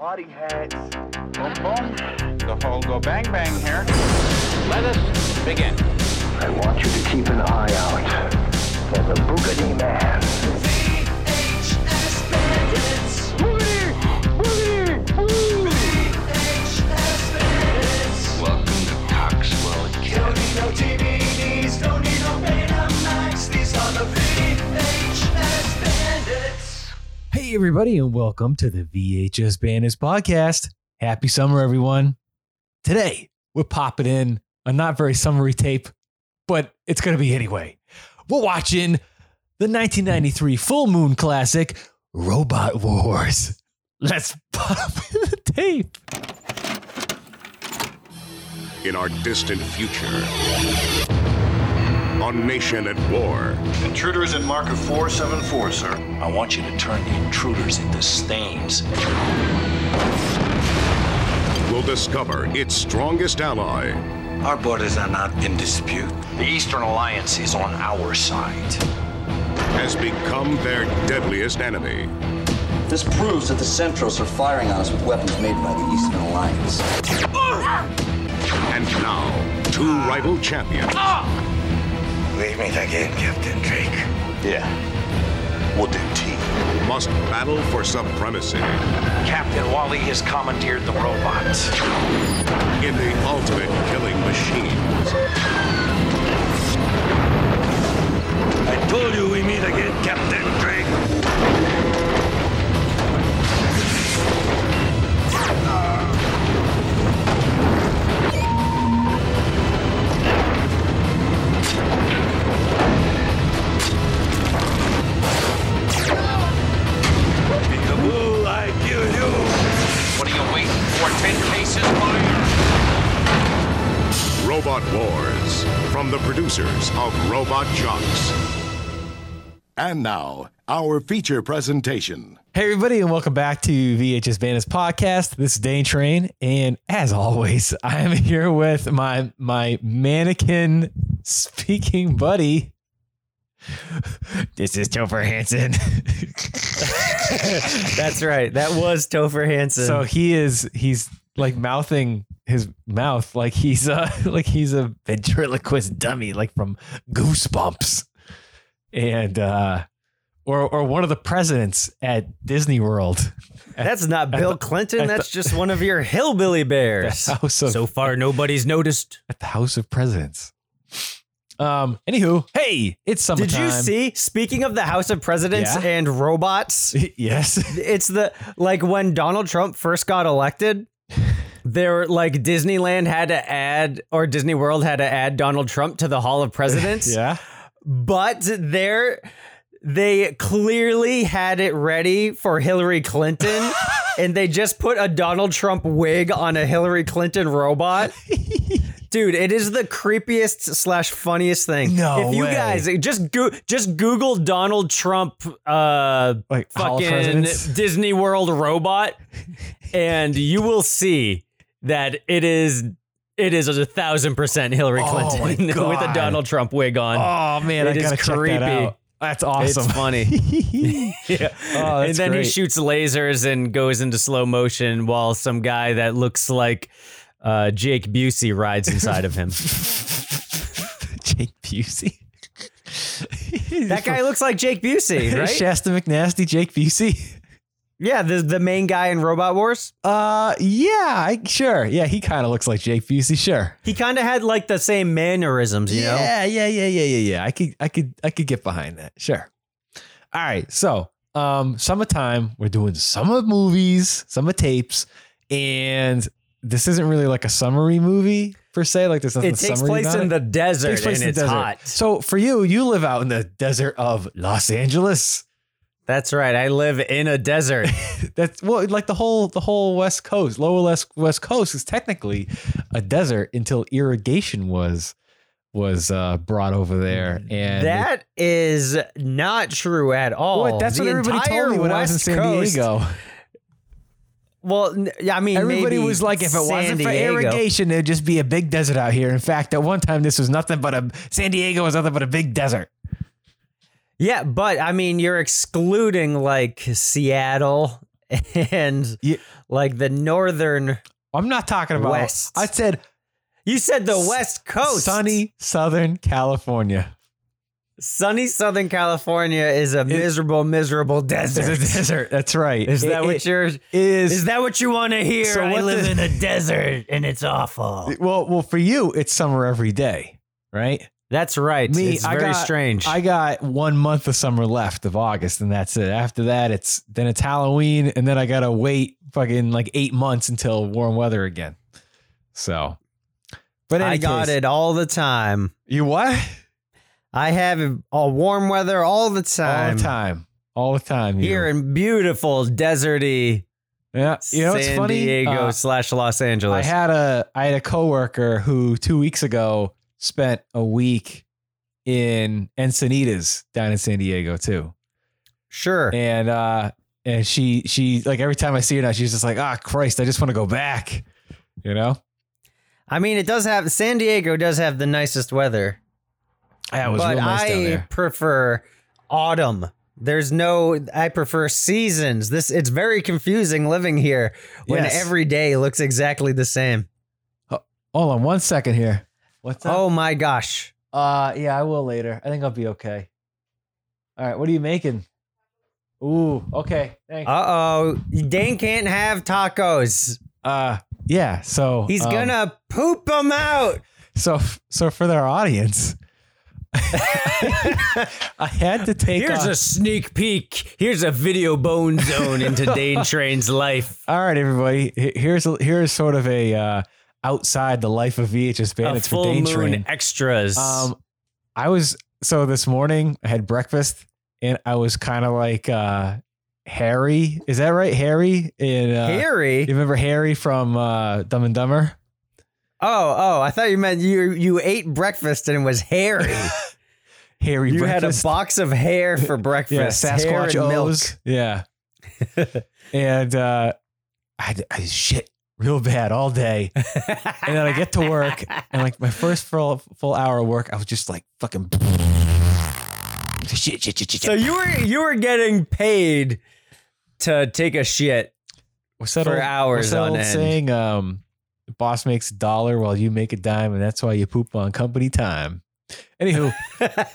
party hats. Boom, boom. The whole go bang bang here. Let us begin. I want you to keep an eye out for the Boogity Man. Hey, everybody, and welcome to the VHS Bandits podcast. Happy summer, everyone. Today, we're popping in a not very summery tape, but it's going to be anyway. We're watching the 1993 full moon classic, Robot Wars. Let's pop in the tape. in our distant future. A nation at war. Intruders at marker 474, sir. I want you to turn the intruders into stains. We'll discover its strongest ally. Our borders are not in dispute. The Eastern Alliance is on our side. Has become their deadliest enemy. This proves that the Centros are firing on us with weapons made by the Eastern Alliance. And now, two rival champions ah! Leave me the game, Captain Drake. Yeah. We'll do team. must battle for supremacy Captain Wally has commandeered the robots. in the ultimate killing machines. I told you we meet again, Captain Drake. What are you waiting for? Ten cases fire! Robot Wars from the producers of Robot Jox. And now, our feature presentation. Hey, everybody, and welcome back to VHS Bandits podcast. This is Dane Train, and as always, I am here with my my mannequin speaking buddy. This is Topher Hansen. That's right. That was Topher Hansen. so he is he's like mouthing his mouth like he's a like he's a ventriloquist dummy, like from Goosebumps, and uh, or or one of the presidents at Disney World. that's not Bill Clinton. That's the- just one of your hillbilly bears. Of So far, nobody's noticed. at the House of Presidents. Um. Anywho, hey, it's something Did you see? Speaking of the House of Presidents Yeah. and robots, yes. it's the like when Donald Trump first got elected. There, like Disneyland had to add, or Disney World had to add Donald Trump to the Hall of Presidents. yeah. but there they clearly had it ready for Hillary Clinton and they just put a Donald Trump wig on a Hillary Clinton robot. Dude, it is the creepiest slash funniest thing. No if you way. guys just go, just Google Donald Trump, uh, Like fucking Disney World robot, and you will see that it is it is a thousand percent Hillary Oh Clinton with a Donald Trump wig on. Oh man, It I is creepy. that. That's awesome. It's funny. yeah. Oh, and then great. he shoots lasers and goes into slow motion while some guy that looks like uh, Jake Busey rides inside of him. Jake Busey. that guy looks like Jake Busey, right? Shasta McNasty, Jake Busey. yeah, the the main guy in Robot Wars. Uh, yeah, I, sure. Yeah, he kind of looks like Jake Busey. Sure. He kind of had like the same mannerisms, you know. Yeah, yeah, yeah, yeah, yeah, yeah. I could, I could, I could get behind that. Sure. All right. So, um, summertime. We're doing summer movies, summer tapes, and this isn't really like a summary movie per se. Like this, It takes summery place in it. the desert Takes place and in the it's desert. hot. So for you, you live out in the desert of Los Angeles. That's right. I live in a desert. That's well, like the whole the whole West Coast, lower west West Coast is technically a desert until irrigation was was uh, brought over there, and that is not true at all. What? That's The what everybody told me when I was in San Coast- Diego. Well, yeah, I mean, Everybody was like, if it San wasn't for Diego. irrigation, it'd just be a big desert out here. In fact, at one time, this was nothing but a San Diego was nothing but a big desert. Yeah, but I mean, you're excluding like Seattle and Yeah. like the northern. I'm not talking about West. I said You said the West Coast. sunny Southern California. Sunny Southern California is a miserable, miserable It's desert. a desert. That's right. Is that It- what you're? is? Is that what you want to hear? So I live the- in a desert and it's awful. well, well, for you, it's summer every day, right? That's right. Me, it's I very got- strange. I got one month of summer left of August, and that's it. After that, it's then it's Halloween, and then I gotta wait fucking like eight months until warm weather again. So, but I got it all the time. You what? I have a warm weather all the time. All the time, all the time. you. Here in beautiful, deserty yeah. You know San funny? Diego Uh, slash Los Angeles. I had a I had a coworker who two weeks ago spent a week in Encinitas down in San Diego too. sure. and uh and she she like every time I see her now she's just like ah Christ I just want to go back you know I mean, it does have San Diego does have the nicest weather, yeah it was but real nice I down there prefer autumn. There's no. I prefer seasons. This it's very confusing living here when Yes. every day looks exactly the same. hold on one second here what's up Oh my gosh! uh yeah I will later I think I'll be okay all right what are you making ooh okay thanks Uh oh, Dane can't have tacos. uh yeah so He's um, gonna poop them out. so so for their audience I had to take Here's off- a sneak peek. Here's a video bone zone into Dane Train's life. all right everybody here's a, here's sort of a uh outside the life of VHS A bandits for Dane Train. extras. Um, I was so this morning I had breakfast and I was kind of like uh Harry. Is that right? Harry in uh, Harry. You remember Harry from uh, Dumb and Dumber? Oh, oh, I thought you meant you you ate breakfast and it was hairy. hairy you had a box of hair for breakfast. yeah, hair Sasquatch. O's. Yeah. and uh, I, I shit real bad all day. and then I get to work and like my first full full hour of work, I was just like fucking shit, shit, shit, shit. So you were you were getting paid to take a shit. What's that for old, hours what's that on old end. saying? Um, boss makes a dollar while you make a dime, and that's why you poop on company time. Anywho,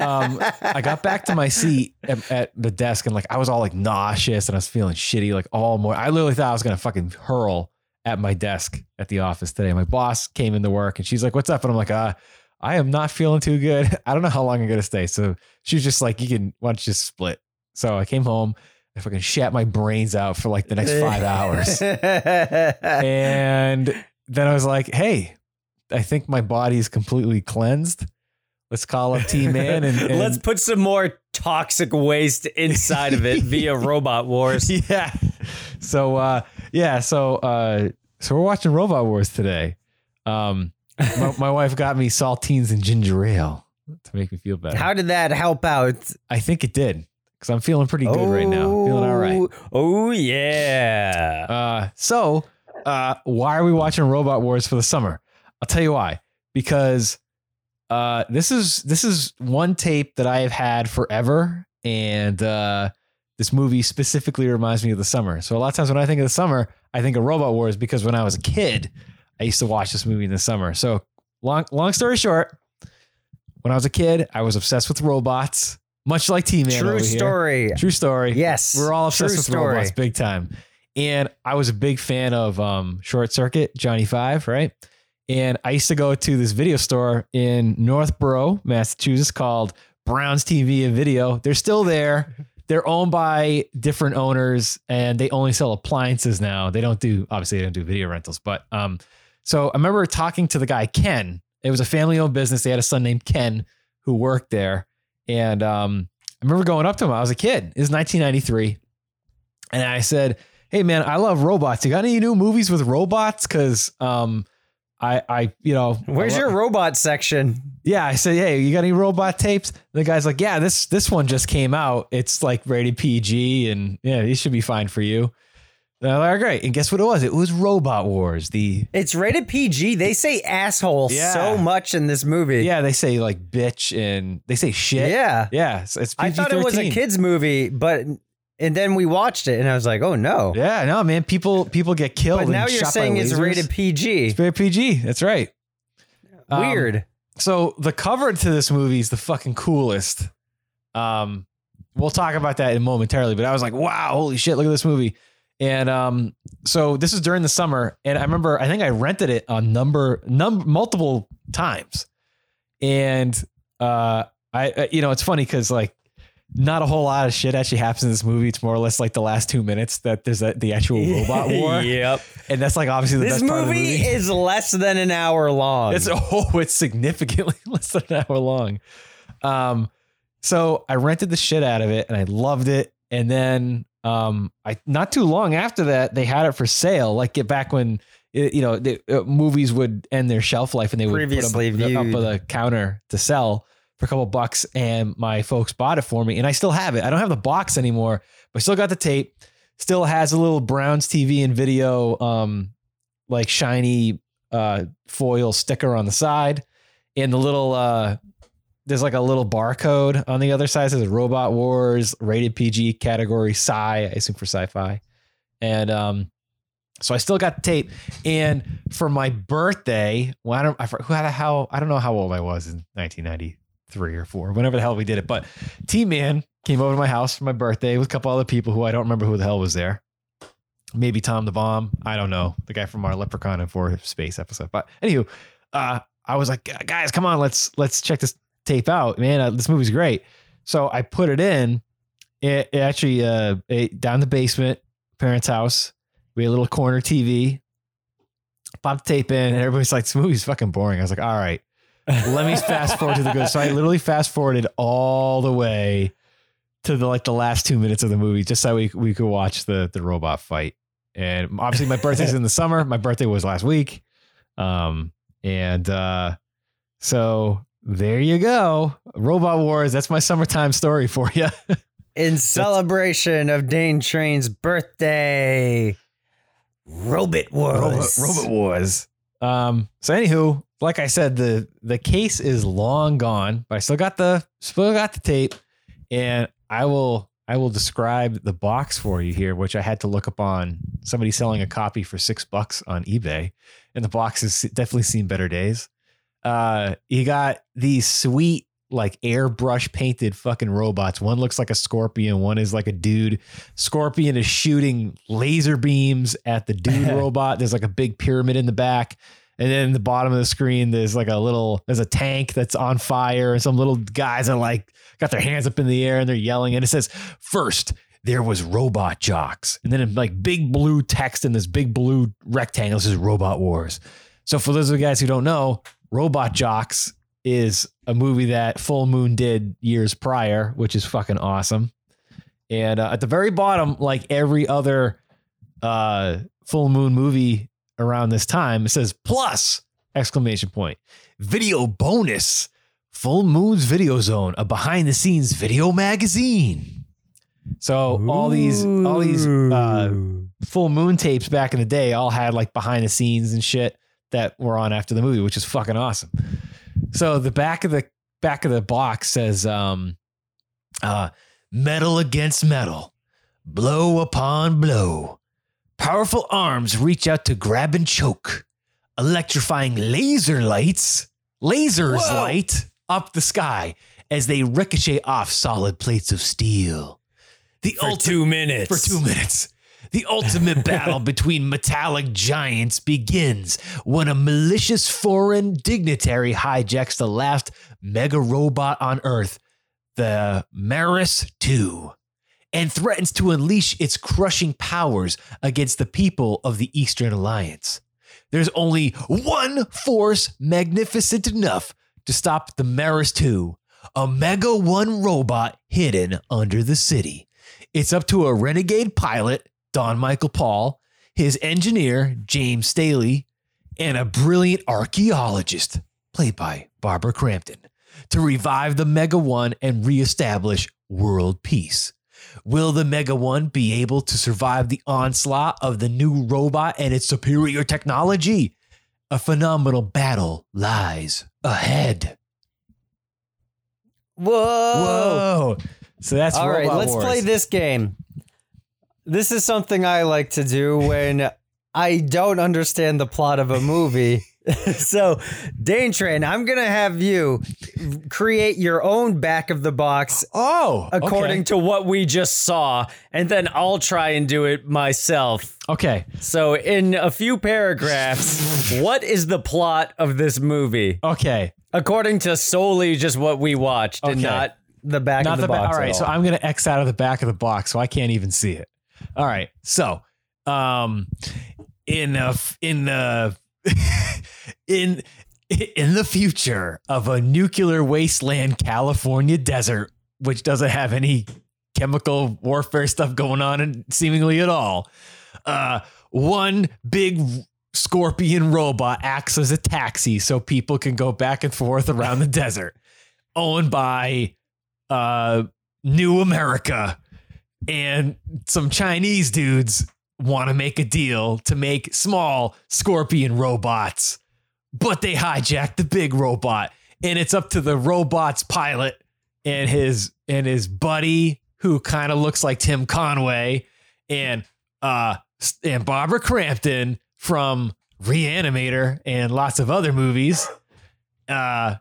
um, I got back to my seat at, at the desk, and like I was all like nauseous, and I was feeling shitty, like all more. I literally thought I was gonna fucking hurl at my desk at the office today. My boss came into work, and she's like, "What's up?" And I'm like, "Uh." I am not feeling too good. I don't know how long I'm gonna stay. So she was just like, "You can why don't you just split?" So I came home. I fucking shat my brains out for like the next five hours and then I was like, "Hey, I think my body is completely cleansed. Let's call up T Man and, and Let's put some more toxic waste inside of it via Robot Wars. yeah." So uh, yeah, so uh, so we're watching Robot Wars today. Um, my, my wife got me saltines and ginger ale to make me feel better. How did that help out? I think it did because I'm feeling pretty good right now. Feeling all right. Oh, Oh yeah. Uh, so, uh, why are we watching Robot Wars for the summer? I'll tell you why. Because uh, this is this is one tape that I have had forever, and uh, this movie specifically reminds me of the summer. So a lot of times when I think of the summer, I think of Robot Wars because when I was a kid, I used to watch this movie in the summer. So long long story short, when I was a kid, I was obsessed with robots, much like T Man. True story. True story. Yes. We're all obsessed True with story. robots big time. And I was a big fan of um, Short Circuit, Johnny Five, right? And I used to go to this video store in Northborough, Massachusetts called Brown's TV and Video. They're still there. They're owned by different owners and they only sell appliances now. They don't do, obviously, they don't do video rentals. But um, so I remember talking to the guy, Ken. It was a family owned business. They had a son named Ken who worked there. And um, I remember going up to him. I was a kid. It was 1993. And I said, Hey man, I love robots. You got any new movies with robots? Cause um I I you know Where's your robot section? Yeah, I said, Hey, you got any robot tapes? The guy's like, Yeah, this this one just came out. It's like rated PG and yeah, it should be fine for you. And I'm like, great. And guess what it was? It was Robot Wars. The It's rated PG. They say asshole Yeah. so much in this movie. yeah, they say like bitch and they say shit. Yeah. Yeah. So it's I PG-13. thought it was a kids movie, but and then we watched it, and I was like, "Oh no!" Yeah, no, man. People people get killed. But now and you're saying it's rated PG. It's rated PG. That's right. Um, Weird. so the cover to this movie is the fucking coolest. Um, we'll talk about that in momentarily. But I was like, wow, holy shit, look at this movie. And um, so this is during the summer, and I remember I think I rented it on number num multiple times, and uh, I I- you know it's funny because like not a whole lot of shit actually happens in this movie. It's more or less like the last two minutes that there's a, the actual robot war, yep. and that's like obviously the This best part of the movie, movie. is less than an hour long. It's oh, it's significantly less than an hour long. Um, so I rented the shit out of it and I loved it. And then um, I not too long after that they had it for sale. Like get back when it, you know the, uh, movies would end their shelf life and they would Previously put them up on the counter to sell for a couple bucks. And my folks bought it for me, and I still have it. I don't have the box anymore, but I still got the tape. Still has a little Browns TV and video, um, like shiny uh, foil sticker on the side, and the little uh, there's like a little barcode on the other side. It says Robot Wars, rated PG category sci, I assume for sci-fi. And um, so I still got the tape. And for my birthday, well, I don't, I, who had a how, I don't know how old I was in 1993 or four, whenever the hell we did it. But T Man came over to my house for my birthday with a couple other people who I don't remember who the hell was there. Maybe Tom the Bomb. I don't know. The guy from our Leprechaun and Four Space episode. But anywho, uh, I was like, guys, come on, let's let's check this tape out, man. Uh, this movie's great. So I put it in. It, it actually uh it, down the basement, parents' house. We had a little corner TV. Popped the tape in, and everybody's like, "This movie's fucking boring." I was like, "All right, let me fast forward to the good." So I literally fast forwarded all the way to the like the last two minutes of the movie, just so we we could watch the the robot fight. And obviously, my birthday's in the summer. My birthday was last week, um, and uh, so there you go. Robot Wars. That's my summertime story for you. In celebration of Dane Train's birthday, Robot Wars. Robot, Robot Wars. Um, so anywho, like I said, the the case is long gone, but I still got the still got the tape, and I will I will describe the box for you here, which I had to look up on somebody selling a copy for six bucks on eBay, and the box has definitely seen better days. Uh, you got these sweet like airbrush painted fucking robots. One looks like a scorpion, one is like a dude. Scorpion is shooting laser beams at the dude robot. There's like a big pyramid in the back. And then the bottom of the screen, there's like a little, there's a tank that's on fire, and some little guys are like got their hands up in the air and they're yelling. And it says, First, there was robot Jox. And then in like big blue text in this big blue rectangle, says Robot Wars. So for those of you guys who don't know, Robot Jox is a movie that Full Moon did years prior, which is fucking awesome. And uh, at the very bottom, like every other uh, Full Moon movie around this time, it says plus exclamation point video bonus Full Moon's Video Zone, a behind the scenes video magazine. So all these all these uh, full moon tapes back in the day all had like behind the scenes and shit that were on after the movie, which is fucking awesome. So the back of the back of the box says um uh metal against metal, blow upon blow. Powerful arms reach out to grab and choke. Electrifying laser lights, lasers Whoa. light up the sky as they ricochet off solid plates of steel. The For ulti- two minutes. for two minutes. The ultimate battle between metallic giants begins when a malicious foreign dignitary hijacks the last mega robot on Earth, the Maris 2, and threatens to unleash its crushing powers against the people of the Eastern Alliance. There's only one force magnificent enough to stop the Maris 2, a Mega 1 robot hidden under the city. It's up to a renegade pilot, Don Michael Paul, his engineer, James Staley, and a brilliant archaeologist, played by Barbara Crampton, to revive the Mega One and reestablish world peace. Will the Mega One be able to survive the onslaught of the new robot and its superior technology? A phenomenal battle lies ahead. Whoa. Whoa. So that's All right, let's Wars. play this game. this is something I like to do when I don't understand the plot of a movie. so, Dane Train, I'm gonna have you create your own back of the box Oh, according okay. to what we just saw, and then I'll try and do it myself. okay. So, in a few paragraphs, what is the plot of this movie? Okay. According to solely just what we watched and not the back Not of the, the, box. All at right, so. I'm gonna X out of the back of the box, so I can't even see it. All right, so um, in a, in the in in the future of a nuclear wasteland California desert, which doesn't have any chemical warfare stuff going on and seemingly at all, uh, one big scorpion robot acts as a taxi so people can go back and forth around the desert, owned by uh New America and some Chinese dudes want to make a deal to make small scorpion robots, but they hijack the big robot and it's up to the robot's pilot and his and his buddy who kind of looks like Tim Conway and uh and Barbara Crampton from Reanimator and lots of other movies uh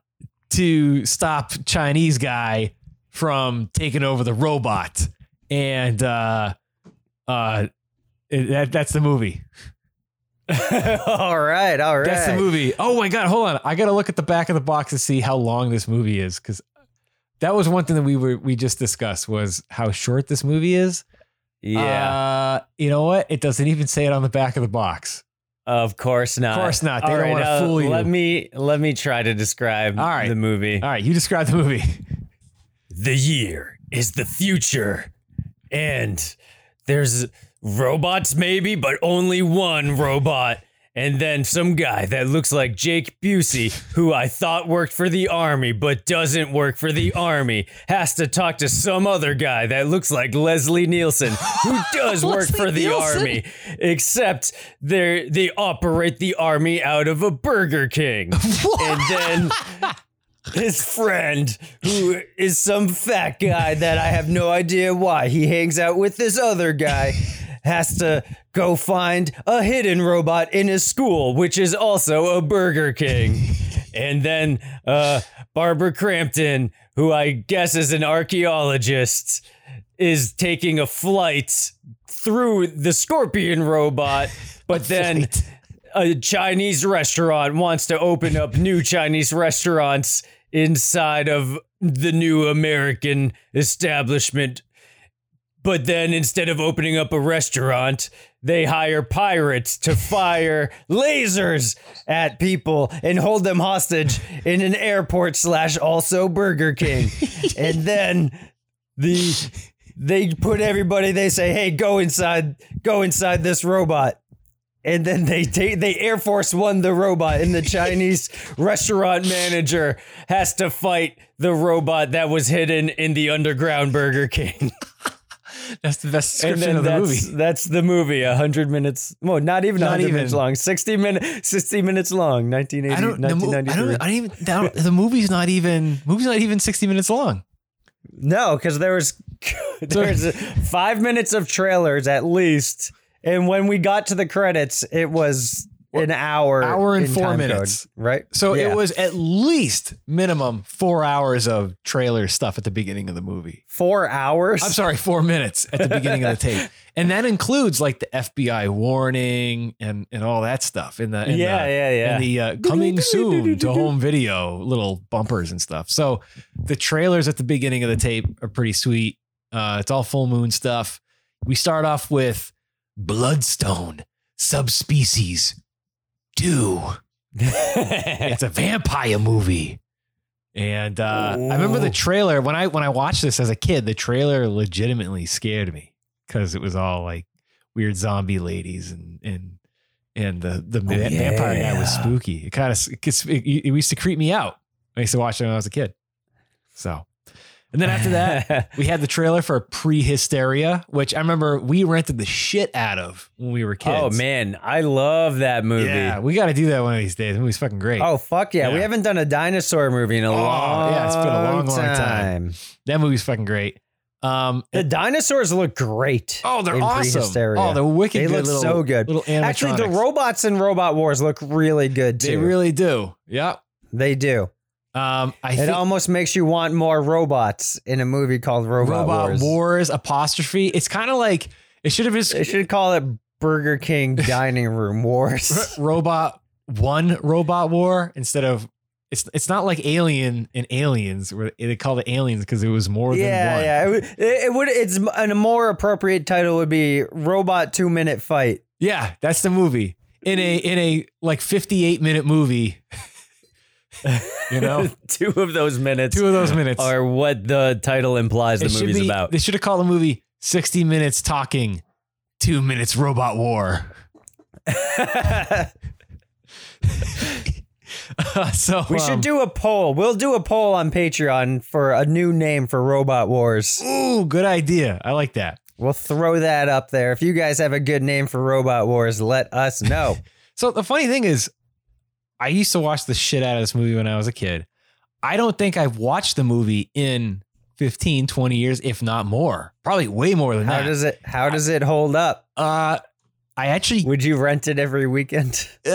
to stop Chinese guy from taking over the robot. And uh uh it- that that's the movie. all right, all right. That's the movie. Oh my god, hold on. I got to look at the back of the box to see how long this movie is cuz that was one thing that we were we just discussed was how short this movie is. Yeah, Uh, you know what? It doesn't even say it on the back of the box. of course not. Of course not. They All don't right, wanna uh, fool you. Let me let me try to describe All right. the movie. All right, you describe the movie. The year is the future, and there's robots maybe, but only one robot. And then some guy that looks like Jake Busey, who I thought worked for the army but doesn't work for the army, has to talk to some other guy that looks like Leslie Nielsen, who does work for the Nielsen? army. Except they they operate the army out of a Burger King. and then his friend, who is some fat guy that I have no idea why he hangs out with this other guy, has to go find a hidden robot in his school, which is also a Burger King. and then uh, Barbara Crampton, who I guess is an archaeologist, is taking a flight through the scorpion robot, but then a Chinese restaurant wants to open up new Chinese restaurants inside of the new American establishment. But then instead of opening up a restaurant, they hire pirates to fire lasers at people and hold them hostage in an airport slash also Burger King. and then the they put everybody they say, "Hey, go inside, go inside this robot." And then they take they Air Force One the robot, and the Chinese restaurant manager has to fight the robot that was hidden in the underground Burger King. That's the best and description then of the that's movie. that's the movie. A hundred minutes. Well, not even Not hundred even. minutes long. Sixty minutes. Sixty minutes long. Nineteen eighty. I don't, the, mo- I 1993. don't, I don't even, the movie's not even, movie's not even 60 minutes long. No, because there was there's five minutes of trailers at least, and when we got to the credits, it was an hour, Hour and four time code, minutes. right? So Yeah. it was at least minimum four hours of trailer stuff at the beginning of the movie. four hours. I'm sorry, four minutes at the beginning of the tape. And that includes like the FBI warning and, and all that stuff in the, in Yeah, the, yeah, yeah. And the uh, coming soon to home video little bumpers and stuff. So the trailers at the beginning of the tape are pretty sweet. Uh, it's all full moon stuff. We start off with Bloodstone subspecies two. it's a vampire movie. And uh, I remember the trailer when I when I watched this as a kid. The trailer legitimately scared me because it was all like weird zombie ladies and and and the the va- vampire guy was spooky. It kind of it, it, it used to creep me out. I used to watch it when I was a kid. So, and then after that, we had the trailer for Pre-Hysteria, which I remember we rented the shit out of when we were kids. oh man, I love that movie. Yeah, we got to do that one of these days. The movie's fucking great. Oh fuck yeah. Yeah. We haven't done a dinosaur movie in a Oh, long yeah, it's been a long, long time. time. That movie's fucking great. Um, The dinosaurs look great. oh, they're in awesome. Prehysteria. Oh, they're wicked. They look little, so good. Little Actually, the robots in Robot Wars look really good too. They really do. Yep. They do. Um, I It think almost makes you want more robots in a movie called Robot, Robot Wars. Wars. apostrophe. It's kind of like it should have They been should call it Burger King Dining Room Wars. Robot One Robot War instead of it's it's not like Alien and Aliens where they call it Aliens because it was more yeah, than one. yeah. It, it, it would. It's and a more appropriate title would be Robot Two Minute Fight. Yeah, that's the movie in a in a like fifty eight minute movie. you know, Two of those minutes two of those minutes are what the title implies the It should movie's be- about. They should have called the movie 60 Minutes Talking, Two Minutes Robot War. so we um, should do a poll. We'll do a poll on Patreon for a new name for Robot Wars. Ooh, good idea. I like that. We'll throw that up there. If you guys have a good name for Robot Wars, let us know. So the funny thing is, I used to watch the shit out of this movie when I was a kid. I don't think I've watched the movie in 15, 20 years, if not more. Probably way more than how that. does it how does it hold up? uh, I actually Would you rent it every weekend? Uh,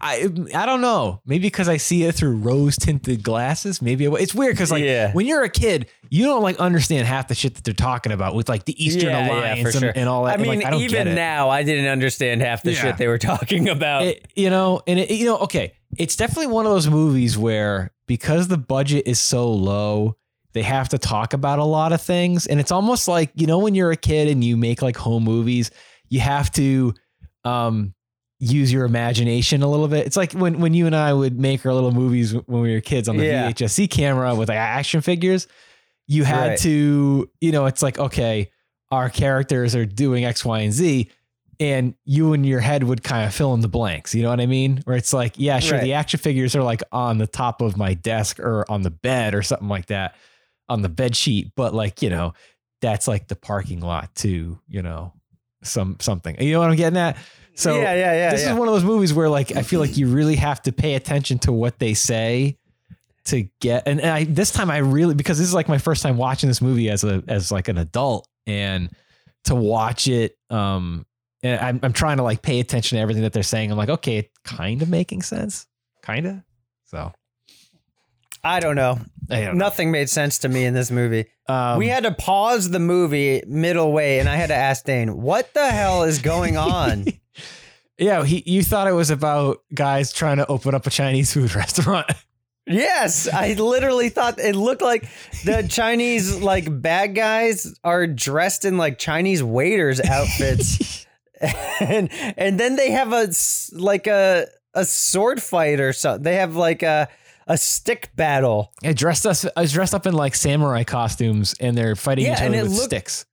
I I don't know. Maybe because I see it through rose tinted glasses. Maybe it, it's weird because like Yeah. when you're a kid, you don't like understand half the shit that they're talking about with like the Eastern Alliance and, and all that. I mean, like, I even now, I didn't understand half the Yeah. shit they were talking about. It- you know, and it, you know, okay, it's definitely one of those movies where because the budget is so low, they have to talk about a lot of things, and it's almost like you know when you're a kid and you make like home movies, you have to um use your imagination a little bit. It's like when when you and I would make our little movies when we were kids on the Yeah. VHSC camera with like action figures. You had Right. to, you know, it's like okay, our characters are doing X, Y, and Z and you in your head would kind of fill in the blanks. You know what I mean? Where it's like, yeah, sure, Right. the action figures are like on the top of my desk or on the bed or something like that, on the bed sheet. But like, you know, that's like the parking lot to, you know, some something. You know what I'm getting at? So yeah, yeah, yeah. this yeah. is one of those movies where like I feel like you really have to pay attention to what they say to get and, and I this time I really because this is like my first time watching this movie as a as like an adult and to watch it um and I'm I'm trying to like pay attention to everything that they're saying. I'm like, okay, it's kind of making sense. Kind of. So I don't know. I don't know. Nothing made sense to me in this movie. Um, we had to pause the movie middle way, and I had to ask Dane, "What the hell is going on?" Yeah, he you thought it was about guys trying to open up a Chinese food restaurant. yes, I literally thought it looked like the Chinese like bad guys are dressed in like Chinese waiters outfits, and and then they have a like a a sword fight or something. They have like a a stick battle. I dressed us I was dressed up in like samurai costumes and they're fighting Yeah, each other it with looked- sticks.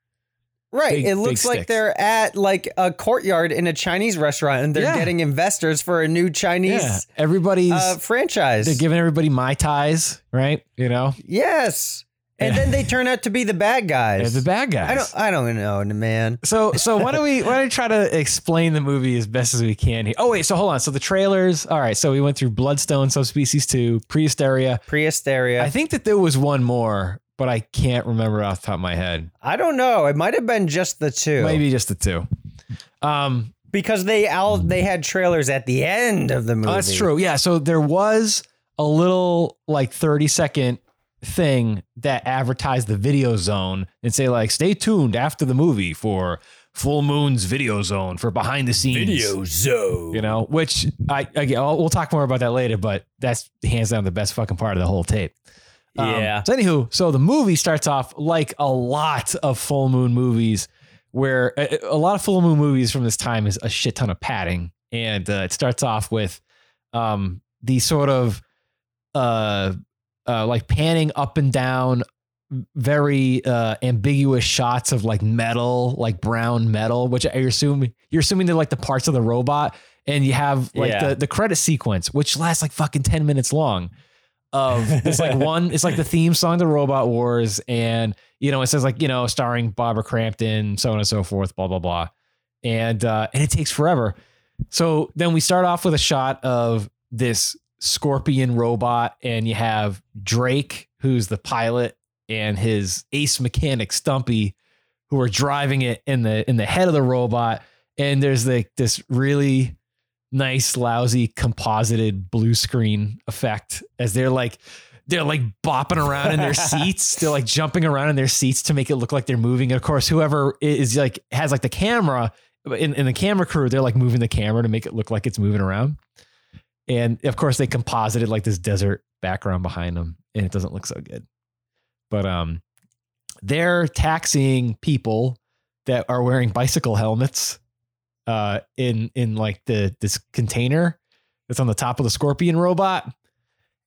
Right. Big- it looks like sticks. they're at like a courtyard in a Chinese restaurant and they're Yeah. getting investors for a new Yeah. Chinese Everybody's uh, franchise. they're giving everybody mai tais, right? You know? yes. And then they turn out to be the bad guys. They're the bad guys. I don't I don't know, man. So so why don't we why don't we try to explain the movie as best as we can here? Oh wait, so hold on. So the trailers. All right, so we went through Bloodstone, Subspecies Two, Prehysteria. Prehysteria. I think that there was one more, but I can't remember off the top of my head. I don't know. It might have been just the two. Maybe just the two. Um, because they all they had trailers at the end of the movie. oh, that's true. Yeah. So there was a little like thirty second thing that advertised the video zone and say like, stay tuned after the movie for Full Moon's video zone for behind the scenes video zone. you know, which I again I'll, we'll talk more about that later, but that's hands down the best fucking part of the whole tape. Um, Yeah. so anywho, so the movie starts off like a lot of full moon movies, where a, a lot of full moon movies from this time is a shit ton of padding, and uh, it starts off with um these sort of uh uh like panning up and down very uh ambiguous shots of like metal like brown metal which I assume you're assuming they're like the parts of the robot and you have like Yeah. the the credit sequence which lasts like fucking 10 minutes long of it's like one it's like the theme song to robot wars and you know it says like you know starring barbara crampton so on and so forth blah blah blah and uh and it takes forever so then we start off with a shot of this scorpion robot and you have drake who's the pilot and his ace mechanic Stumpy, who are driving it in the in the head of the robot. And there's like this really nice, lousy composited blue screen effect as they're like they're like bopping around in their seats. They're like jumping around in their seats to make it look like they're moving. And of course, whoever is like has like the camera in, in the camera crew, they're like moving the camera to make it look like it's moving around. And of course, they composited like this desert background behind them, and it doesn't look so good. But um, they're taxiing people that are wearing bicycle helmets uh in in like the this container that's on the top of the scorpion robot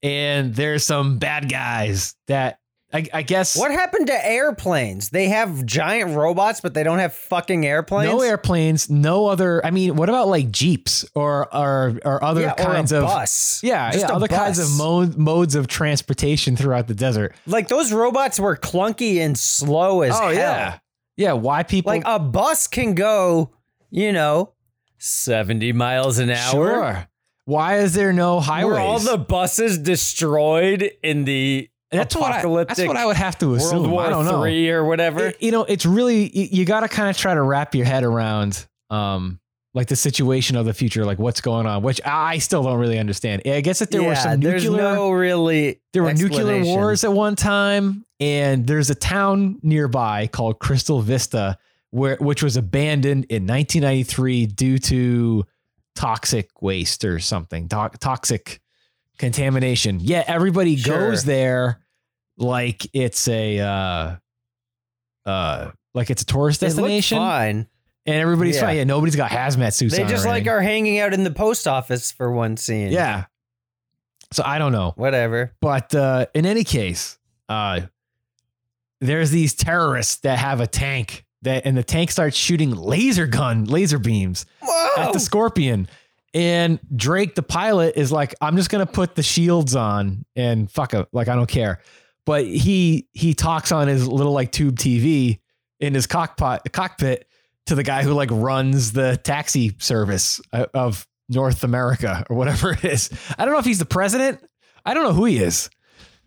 and there's some bad guys that I, I guess What happened to airplanes? They have giant robots, but they don't have fucking airplanes. no airplanes no other i mean what about like jeeps or or or other Yeah, or kinds of bus. yeah, Just yeah other kinds of bus. mo- modes of transportation throughout the desert Like those robots were clunky and slow as oh hell. yeah yeah why people Like a bus can go, you know, 70 miles an hour. sure why is there no highways Were all the buses destroyed in the that's what I, that's what I would have to assume World War I don't know Three or whatever? It- you know, it's really you, you got to kind of try to wrap your head around um like the situation of the future, like what's going on, which I still don't really understand. I guess that there were Yeah, some there's nuclear no really there were nuclear wars at one time, and there's a town nearby called Crystal Vista, where which was abandoned in 1993 due to toxic waste or something, to- toxic contamination. Yeah, everybody Sure. goes there like it's a uh uh like it's a tourist destination, fine. and everybody's Yeah. fine. Yeah, nobody's got hazmat suits. They just like are hanging out in the post office for one scene. yeah. So I don't know. Whatever. But uh, in any case, uh, there's these terrorists that have a tank that, and the tank starts shooting laser gun, laser beams Whoa. at the scorpion. And Drake, the pilot, is like, I'm just gonna put the shields on and fuck it, like I don't care. But he he talks on his little like tube TV in his cockpit cockpit to the guy who like runs the taxi service uh, of North America or whatever it is. I don't know if he's the president. I don't know who he is.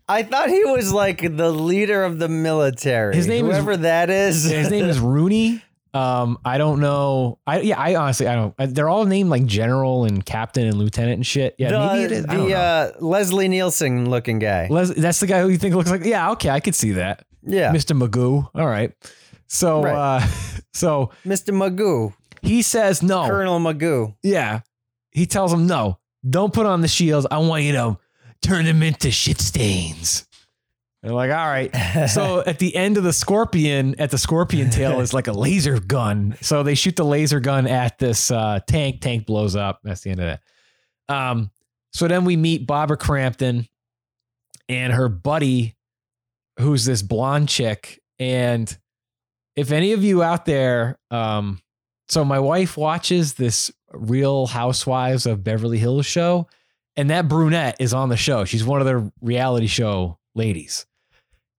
I thought he was like the leader of the military. His name is- whoever that is. His name is Rooney. Um, I don't know. I yeah, I honestly I don't. They're all named like general and captain and lieutenant and shit. Yeah, the, maybe it is. The uh, Leslie Nielsen looking guy. Les, that's the guy who you think looks like. Yeah, okay, I could see that. yeah, Mr. Magoo. All right. So Right. uh so Mr. Magoo, he says no. Colonel Magoo. Yeah. He tells him no. Don't put on the shields. I want you to turn them into shit stains. They're like, all right. So at the end of the scorpion, at the scorpion tail is like a laser gun. So they shoot the laser gun at this uh, tank. Tank blows up. That's the end of that. Um, so then we meet Barbara Crampton and her buddy, who's this blonde chick. And if any of you out there, um, so my wife watches this Real Housewives of Beverly Hills show, and that brunette is on the show. She's one of the reality show ladies.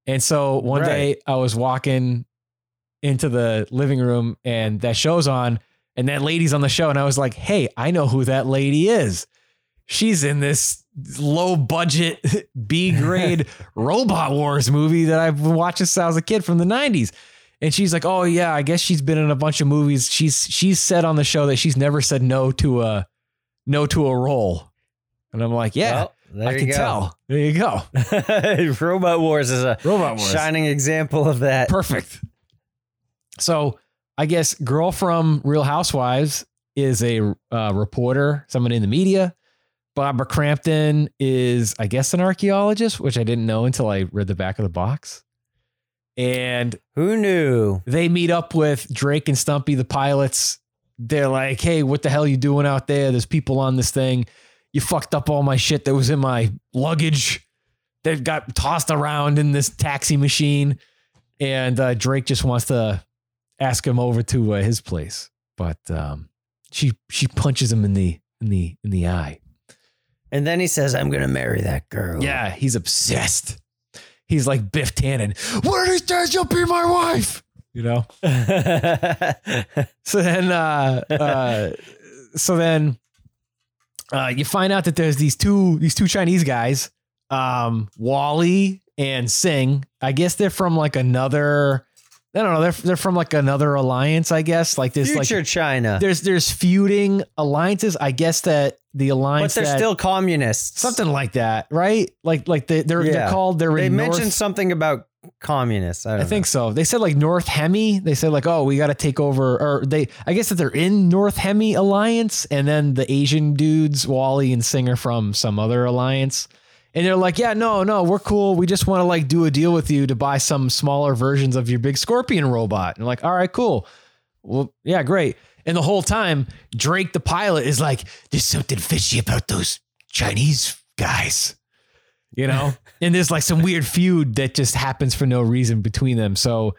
And so one Right. day I was walking into the living room and that show's on and that lady's on the show and I was like, "Hey, I know who that lady is. She's in this low budget B grade Robot Wars movie that I've been watching since I was a kid from the 90s." And she's like, "Oh yeah, I guess she's been in a bunch of movies. She's she's said on the show that she's never said no to a no to a role." And I'm like, "Yeah, Well, there I you can go. tell. There you go. Robot Wars is a Robot Wars. shining example of that. Perfect. So I guess girl from Real Housewives is a uh, reporter, someone in the media. Barbara Crampton is, I guess, an archaeologist, which I didn't know until I read the back of the box. And Who knew? they meet up with Drake and Stumpy, the pilots. They're like, "Hey, what the hell you doing out there? There's people on this thing. You fucked up all my shit that was in my luggage that got tossed around in this taxi machine." And uh, Drake just wants to ask him over to uh, his place, but um, she she punches him in the in the in the eye. And then he says, "I'm gonna marry that girl." Yeah, he's obsessed. He's like Biff Tannen. One of these days you'll be my wife. You know. So then, uh, uh, so then, uh, you find out that there's these two these two Chinese guys, um, Wally and Sing. I guess they're from like another. I don't know. They're they're from like another alliance. I guess like this Future like China. there's there's feuding alliances. I guess that the alliance, But they're that- still communists. something like that, right? Like like they, they're they're called. They're They mentioned North, something about communists. I, I think so. They said like North Hemi. They said like, oh, we got to take over, or they. I guess that they're in North Hemi alliance, and then the Asian dudes, Wally and Singer from some other alliance, and they're like, yeah, no, no, we're cool. We just want to like do a deal with you to buy some smaller versions of your big Scorpion robot. And like, all right, cool. Well, yeah, great. And the whole time, Drake, the pilot, is like, there's something fishy about those Chinese guys you know? And there's like some weird feud that just happens for no reason between them. So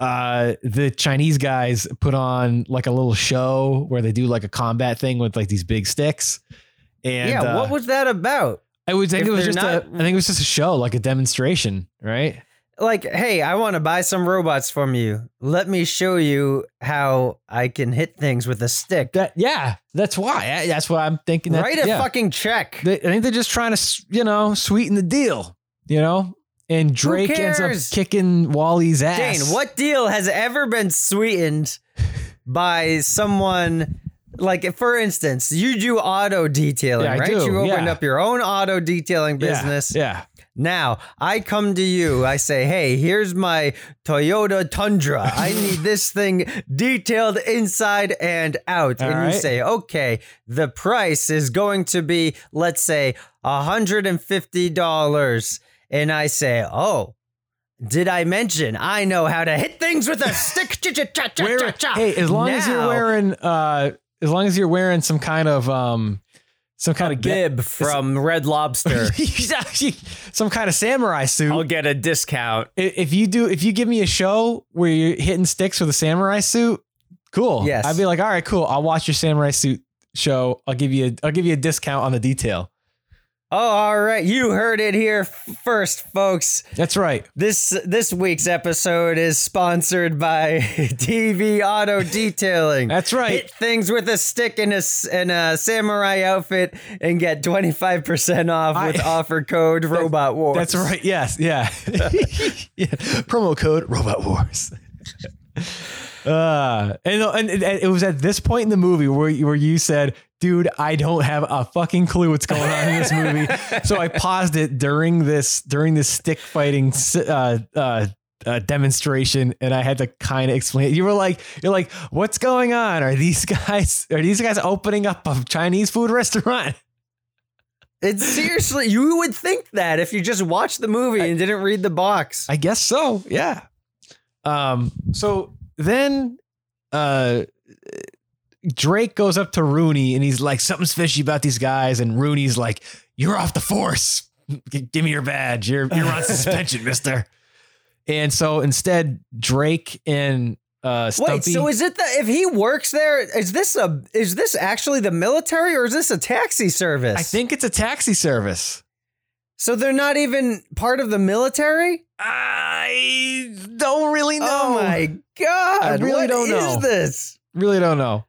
uh the chinese guys put on like a little show where they do like a combat thing with like these big sticks. And yeah, uh, what was that about? i would think if it was just not- a i think it was just a show like a demonstration right Like, hey, I want to buy some robots from you. Let me show you how I can hit things with a stick. that yeah that's why I- that's what i'm thinking that, Write a yeah. fucking check. They, I think they're just trying to, you know, sweeten the deal, you know? And Drake ends up kicking Wally's ass. Dane, what deal has ever been sweetened by someone? Like, for instance, you do auto detailing, Yeah, right? do, You opened yeah. up your own auto detailing business. Yeah. Now, I come to you, I say, hey, here's my Toyota Tundra. I need this thing detailed inside and out. All and right. you say, okay, the price is going to be, let's say, $150. And I say, oh, did I mention I know how to hit things with a stick? Cha, cha, cha, cha, Wear- cha, cha. hey, as long as you're wearing uh as long as you're wearing some kind of um some kind of get- bib from Red Lobster, some kind of samurai suit. I'll get a discount. If you do if you give me a show where you're hitting sticks with a samurai suit, cool. Yes. I'd be like, all right, cool. I'll watch your samurai suit show. I'll give you a I'll give you a discount on the detail. Oh, all right. You heard it here first, folks. That's right. This this week's episode is sponsored by TV Auto Detailing. That's right. Hit things with a stick and a, and a samurai outfit and get 25% off with I- offer code Robot Wars. That's right. Yes. Yeah. yeah. Promo code Robot Wars. Uh, and, and and it was at this point in the movie where where you said, "Dude, I don't have a fucking clue what's going on in this movie." so I paused it during this during this stick fighting uh, uh, uh, demonstration, and I had to kind of explain. It. You were like, "You're like, what's going on? Are these guys are these guys opening up a Chinese food restaurant?" It's seriously, you would think that if you just watched the movie and didn't read the box. I guess so. Yeah. Um. So then, uh, Drake goes up to Rooney and he's like, "Something's fishy about these guys." And Rooney's like, "You're off the force. G- Give me your badge. You're you're on suspension, Mister." And so instead, Drake and uh, Stumpy. Wait, so is it the if he works there? Is this a is this actually the military or is this a taxi service? I think it's a taxi service. so. They're not even part of the military. I don't really know. Oh my god! I really what don't know. this? Really don't know.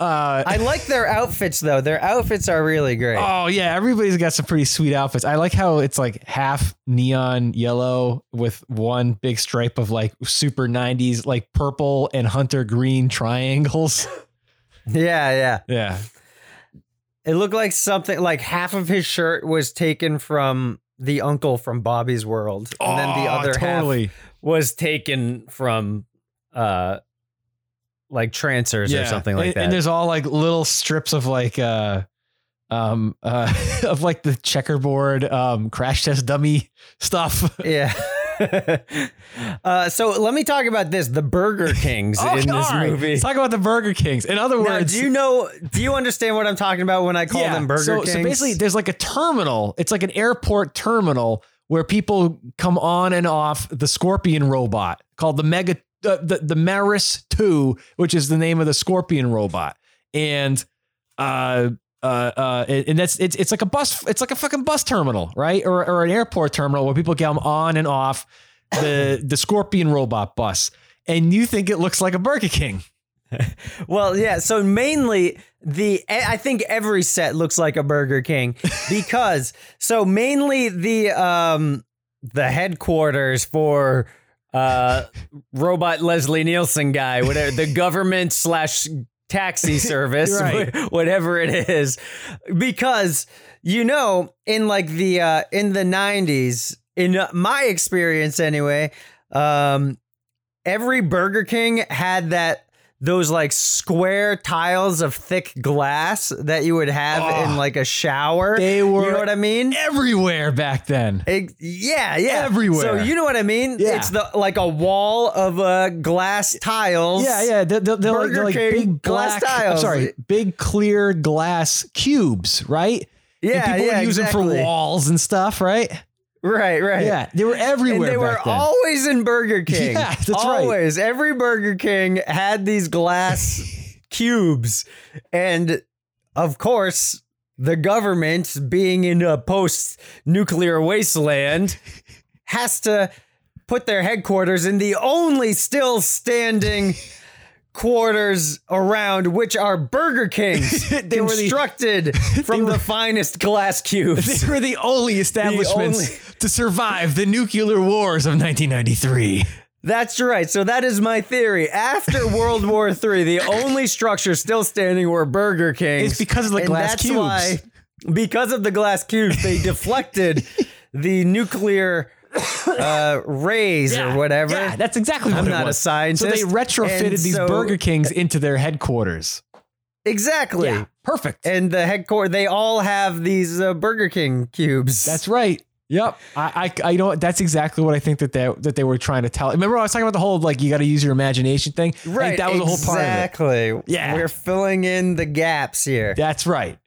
Uh, I like their outfits though. Their outfits are really great. Oh yeah, everybody's got some pretty sweet outfits. I like how it's like half neon yellow with one big stripe of like super 90s like purple and hunter green triangles. Yeah, yeah. Yeah. It looked like something like half of his shirt was taken from the uncle from Bobby's World, and then the Oh, other totally. half was taken from uh like trancers or something like and, that. And there's all like little strips of like uh um uh of like the checkerboard um crash test dummy stuff. yeah. uh, so let me talk about this: the Burger Kings Oh, in this right. movie. Let's talk about the Burger Kings. In other Now, words, do you know? Do you understand what I'm talking about when I call them Burger so, Kings? So basically, there's like a terminal. It's like an airport terminal where people come on and off the Scorpion robot called the Mega, uh, the the Maris Two, which is the name of the Scorpion robot, and uh. Uh, uh, and that's it's it's like a bus, it's like a fucking bus terminal, right? Or or an airport terminal where people come on and off the the Scorpion robot bus, and you think it looks like a Burger King. Well, yeah. So mainly the I think every set looks like a Burger King because so mainly the um the headquarters for uh robot Leslie Nielsen guy, whatever the government slash taxi service, Right. whatever it is, because you know in like the uh in the '90s, in my experience anyway, um, every Burger King had that. Those like square tiles of thick glass that you would have Oh, in like a shower. they were, you know what I mean? Everywhere back then. Ex- yeah, yeah, Everywhere. So you know what I mean? Yeah. It's the like a wall of uh, glass tiles. Yeah, yeah. They're, they're, they're like, they're like big glass black, I'm tiles. sorry, big clear glass cubes, right? yeah, and people yeah. would use exactly. them for walls and stuff, right? Right, right. Yeah, they were everywhere. And they were then. always in Burger King. Yeah, that's right. always. Every Burger King had these glass cubes, and of course, the government, being in a post-nuclear wasteland, has to put their headquarters in the only still standing quarters around, which are Burger Kings, They were the- constructed from the finest glass cubes. They were the only establishments only- to survive the nuclear wars of 1993. That's right. So that is my theory. After World War III, the only structure still standing were Burger Kings. It's because of the And glass that's cubes. Why, because of the glass cubes, they deflected the nuclear uh, rays or whatever. Yeah, that's exactly what I'm not a scientist. So they retrofitted and these so- Burger Kings into their headquarters. Exactly. Yeah, perfect. And the headquarters, they all have these uh, Burger King cubes. That's right. Yep. I, I, I you know what? That's exactly what I think that they that they were trying to tell. Remember, I was talking about the whole like you got to use your imagination thing. Right. that was the whole part. Exactly. Yeah. We're filling in the gaps here. That's right.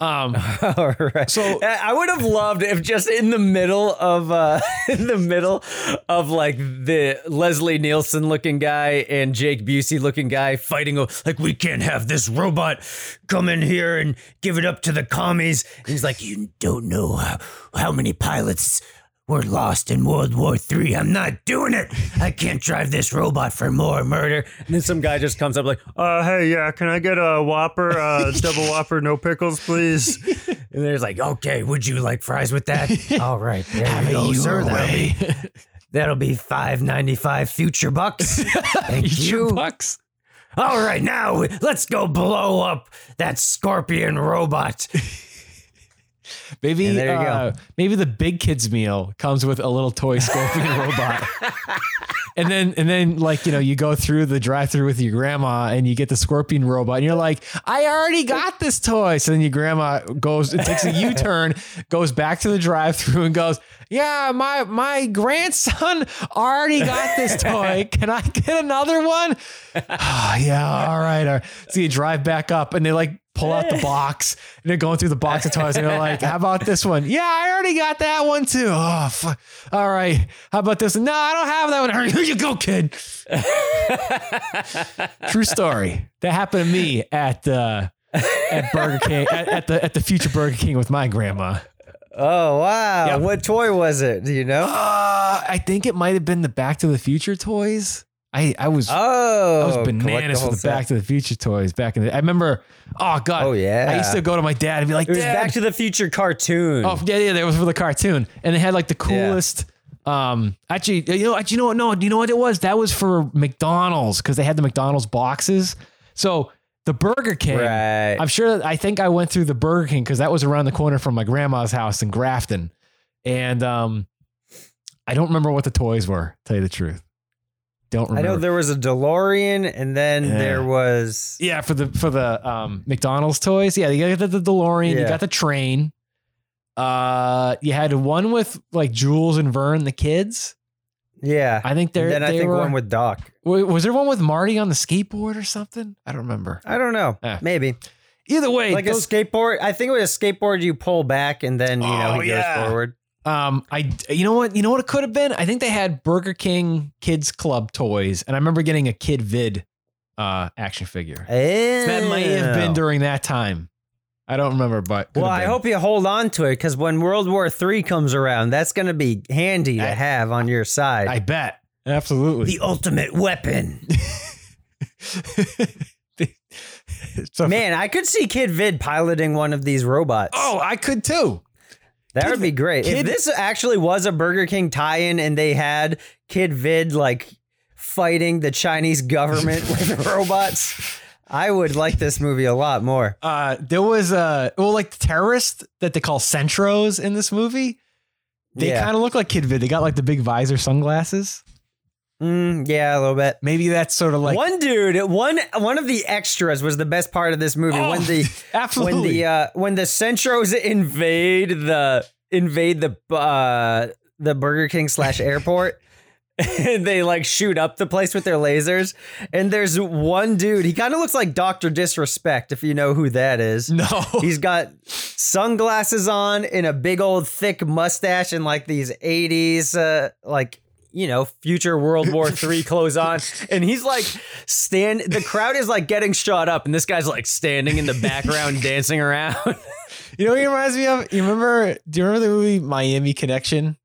Um, All right. So- I would have loved if just in the middle of uh in the middle of like the Leslie Nielsen looking guy and Jake Busey looking guy fighting like we can't have this robot come in here and give it up to the commies. And he's like, you don't know how, how many pilots were lost in World War III. I'm not doing it. I can't drive this robot for more murder. And then some guy just comes up like, Uh, hey, yeah, can I get a Whopper, uh, double Whopper, no pickles, please? And there's like, okay, would you like fries with that? All right, there have you go, sir. That'll be, that'll be five ninety five future bucks. Thank Future you. bucks. All right, now let's go blow up that scorpion robot. Maybe And there you go. uh, maybe the big kids meal comes with a little toy scorpion robot. And then and then like, you know, you go through the drive-through with your grandma and you get the scorpion robot and you're like, "I already got this toy." So then your grandma goes it takes a U-turn, goes back to the drive-through and goes, "Yeah, my my grandson already got this toy. Can I get another one?" "Ah, yeah, all right. all right." So you drive back up and they like pull out the box and they're going through the box of toys and they're like, how about this one? Yeah, I already got that one too. Oh, fuck. All right. How about this? No, I don't have that one. All right, Here you go, kid. True story. That happened to me at uh, at Burger King at, at the at the future Burger King with my grandma. Oh wow! Yep. What toy was it? Do you know? Uh, I think it might have been the Back to the Future toys. I I was Oh, I was collect bananas for the set. Back to the Future toys back in the. I remember. Oh god. Oh, yeah. I used to go to my dad and be like, It was Dad, Back to the Future cartoon. Oh yeah, yeah, that was for the cartoon, and they had like the coolest. Um, actually, you know, you know what? No, do you know what it was? That was for McDonald's because they had the McDonald's boxes. So the Burger King, Right. I'm sure. that- I think I went through the Burger King because that was around the corner from my grandma's house in Grafton, and um, I don't remember what the toys were. Tell you the truth, don't I know there was a DeLorean, and then Yeah. there was Yeah, for the for the um, McDonald's toys. Yeah, you got the, the DeLorean, you got the train. Uh, you had one with like Jules and Vern, the kids. yeah. I think And they're. then I think were, one with Doc. was there one with Marty on the skateboard or something? I don't remember. I don't know. Eh. Maybe Either way, like those- a skateboard. I think it was a skateboard you pull back, and then you know Oh, he yeah. goes forward. Um, I you know what you know what it could have been. I think they had Burger King Kids Club toys, and I remember getting a Kid Vid uh action figure. That might have been during that time. I don't remember, but Well, I hope you hold on to it because when World War III comes around, that's going to be handy to I- have on your side. I bet absolutely. the ultimate weapon. So- Man, I could see Kid Vid piloting one of these robots. Oh, I could too. That Kid would be great. Kid- if this actually was a Burger King tie-in and they had Kid Vid like fighting the Chinese government with robots, I would like this movie a lot more. Uh, there was uh, well, like the terrorists that they call Centros in this movie. They Yeah. kind of look like Kid Vid. They got like the big visor sunglasses. Mm, yeah, a little bit. Maybe that's sort of like one dude, one one of the extras was the best part of this movie. Oh, when the absolutely. when the uh, when the Centros invade the invade the uh, the Burger King slash airport. And they like shoot up the place with their lasers. And there's one dude, he kind of looks like Dr. Disrespect, if you know who that is. no. He's got sunglasses on and a big old thick mustache and like these 80s, uh, like, you know, future World War III clothes on. And he's like, stand, the crowd is like getting shot up. And this guy's like standing in the background dancing around. You know what he reminds me of? You remember? Do you remember the movie Miami Connection?